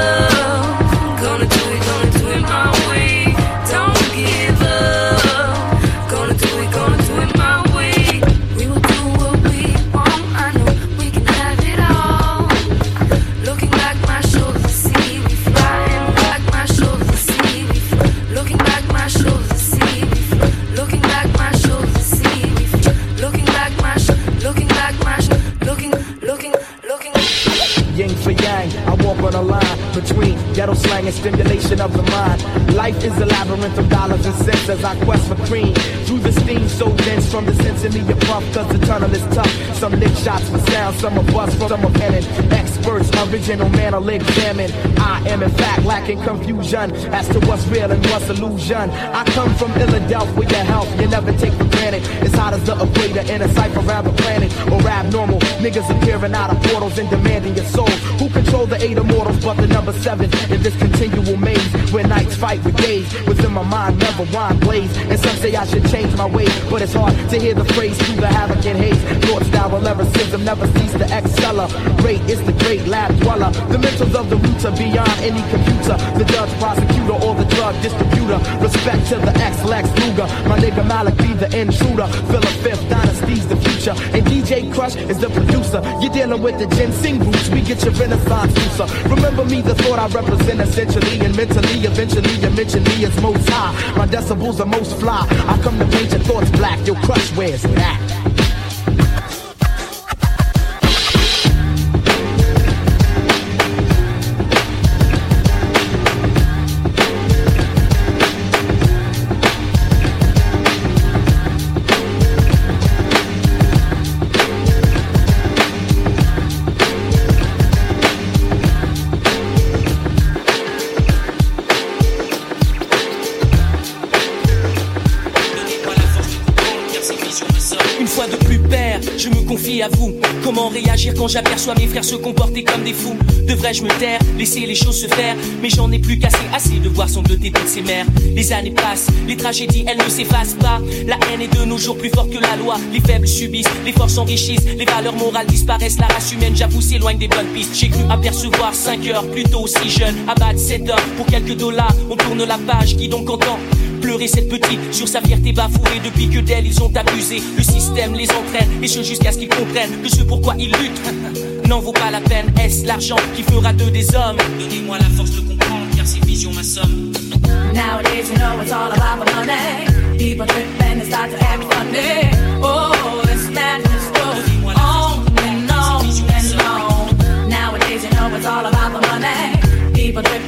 As I quest for cream. Through the steam so dense from the sense in me a puff, cause the tunnel is tough. Some lick shots for sound, some are bust from some are penning. Experts, original man will examine. I am in fact lacking confusion as to what's real and what's illusion. I come from Philadelphia, health you never take for granted. It's hot as the equator in a cipher around the planet. Or abnormal, niggas appearing out of portals and demanding your soul. Who control the eight immortals but the number seven in this continual maze where nights fight with days? Within my mind, never wine blaze. And some say I should change my ways, but it's hard to hear the phrase through the havoc and haze. Thoughts style will ever system never cease to accelerate. Great is the great lab dweller. The mentals of the roots are beyond any computer. The judge, prosecutor, or the drug distributor. Respect to the ex Lex Luger. My nigga Malik B the intruder. Philip Fifth Dynasty's the future. And DJ Crush is the producer. You're dealing with the ginseng roots. We get your renaissance juicer. Remember me, the thought I represent essentially and mentally. Eventually, you mention me as most high. My decibels are most fly. I come to paint your thoughts black. Your crush wears that. Quand j'aperçois mes frères se comporter comme des fous Devrais-je me taire, laisser les choses se faire Mais j'en ai plus qu'assez, assez de voir sangloter toutes ces mères. Les années passent, les tragédies elles ne s'effacent pas. La haine est de nos jours plus forte que la loi. Les faibles subissent, les forts s'enrichissent, les valeurs morales disparaissent. La race humaine, j'avoue, s'éloigne des bonnes pistes. J'ai cru apercevoir 5 heures plus tôt, si jeune. Abattre 7 heures pour quelques dollars. On tourne la page, qui donc entend Pleurer cette petite sur sa fierté bafouée depuis que d'elle ils ont abusé. Le système les entraîne et ce jusqu'à ce qu'ils comprennent que ce pourquoi ils luttent n'en vaut pas la peine. Est-ce l'argent qui fera d'eux des hommes? Donnez-moi la force de comprendre car ces visions m'assomment. Nowadays, you know it's all about the money. People trip and they start to act funny. Oh, this madness goes on and on and on. Nowadays, you know it's all about the money. People trip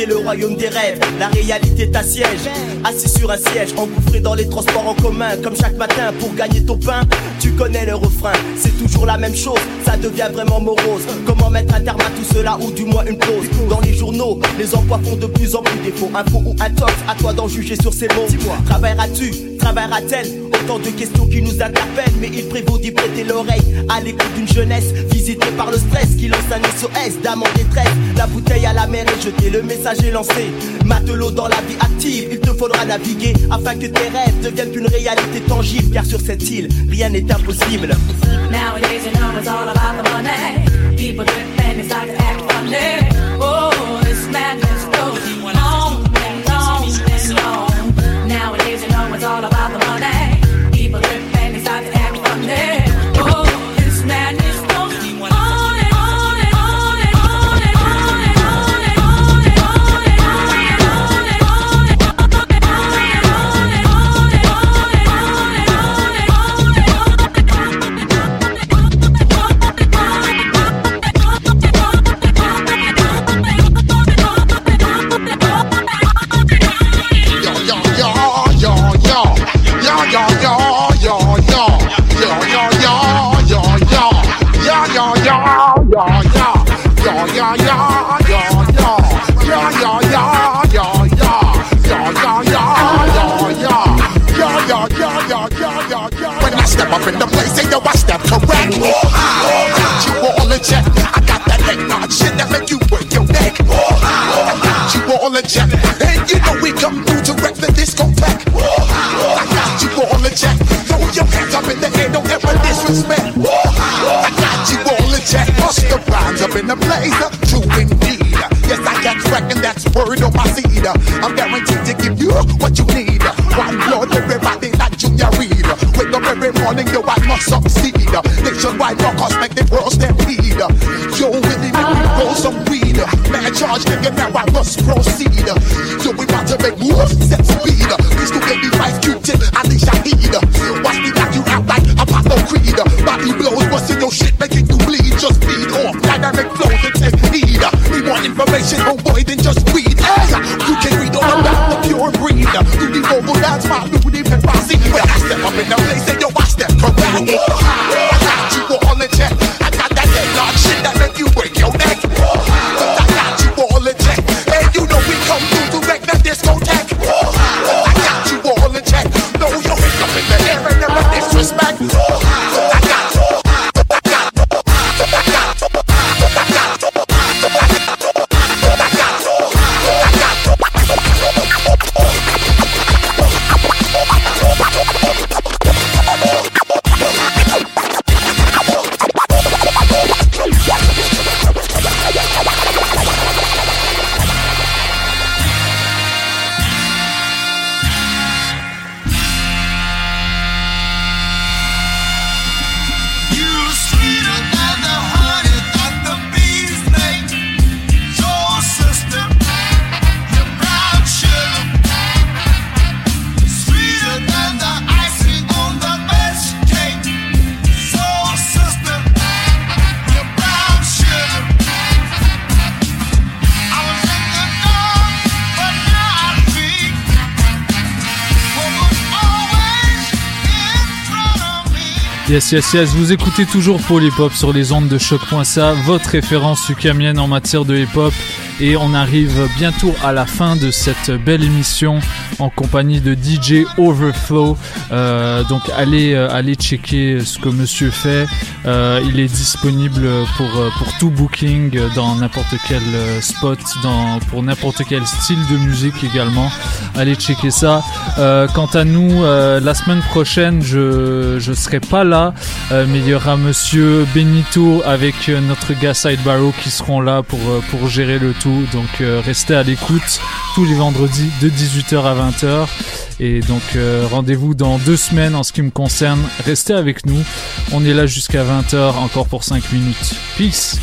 quitter le royaume des rêves. La réalité t'assiège. Assis sur un siège, engouffré dans les transports en commun. Comme chaque matin pour gagner ton pain. Tu connais le refrain, c'est toujours la même chose. Ça devient vraiment morose. Comment mettre un terme à tout cela ou du moins une pause? Dans les journaux, les emplois font de plus en plus défaut. Info ou intox, à toi d'en juger sur ces mots. Travailleras-tu Travaillera-t-elle? Autant de questions qui nous interpellent, mais il prévaut d'y prêter l'oreille à l'écoute d'une jeunesse visitée par le stress un SOS d'âme en détresse. La bouteille à la mer est jetée, le message est lancé. Matelot dans la vie active, il te faudra naviguer afin que tes rêves deviennent une réalité tangible. Car sur cette île, rien n'est impossible. Nowadays, you know it's all about the money. People drip and they start to act funny. Oh, this madness goes on and on and on. Nowadays, you know it's all about the up in the place. True indeed. Yes, I got wreck and that's word on my seed. I'm guaranteed to give you what you need. One blood, everybody like Junior Reid. Wake up every morning, yo, I must succeed. Nationwide rockers make the world stampede. Yo, Willie, make me roll some weed. Man, charge, nigga, now I must proceed. Vous écoutez toujours Hop sur les ondes de choc.ca, votre référence ukamienne en matière de hip hop. Et on arrive bientôt à la fin de cette belle émission en compagnie de DJ Overflow. Euh, donc allez, euh, allez checker ce que monsieur fait. Euh, il est disponible pour, pour tout booking dans n'importe quel spot, dans, pour n'importe quel style de musique également. Allez checker ça. Quant à nous, la semaine prochaine, je je serai pas là, mais il y aura Monsieur Benito avec notre gars Sidebarrow qui seront là pour pour gérer le tout. Donc restez à l'écoute tous les vendredis de 18h à 20h. Et donc euh, rendez-vous dans deux semaines en ce qui me concerne. Restez avec nous. On est là jusqu'à 20h encore pour 5 minutes. Peace.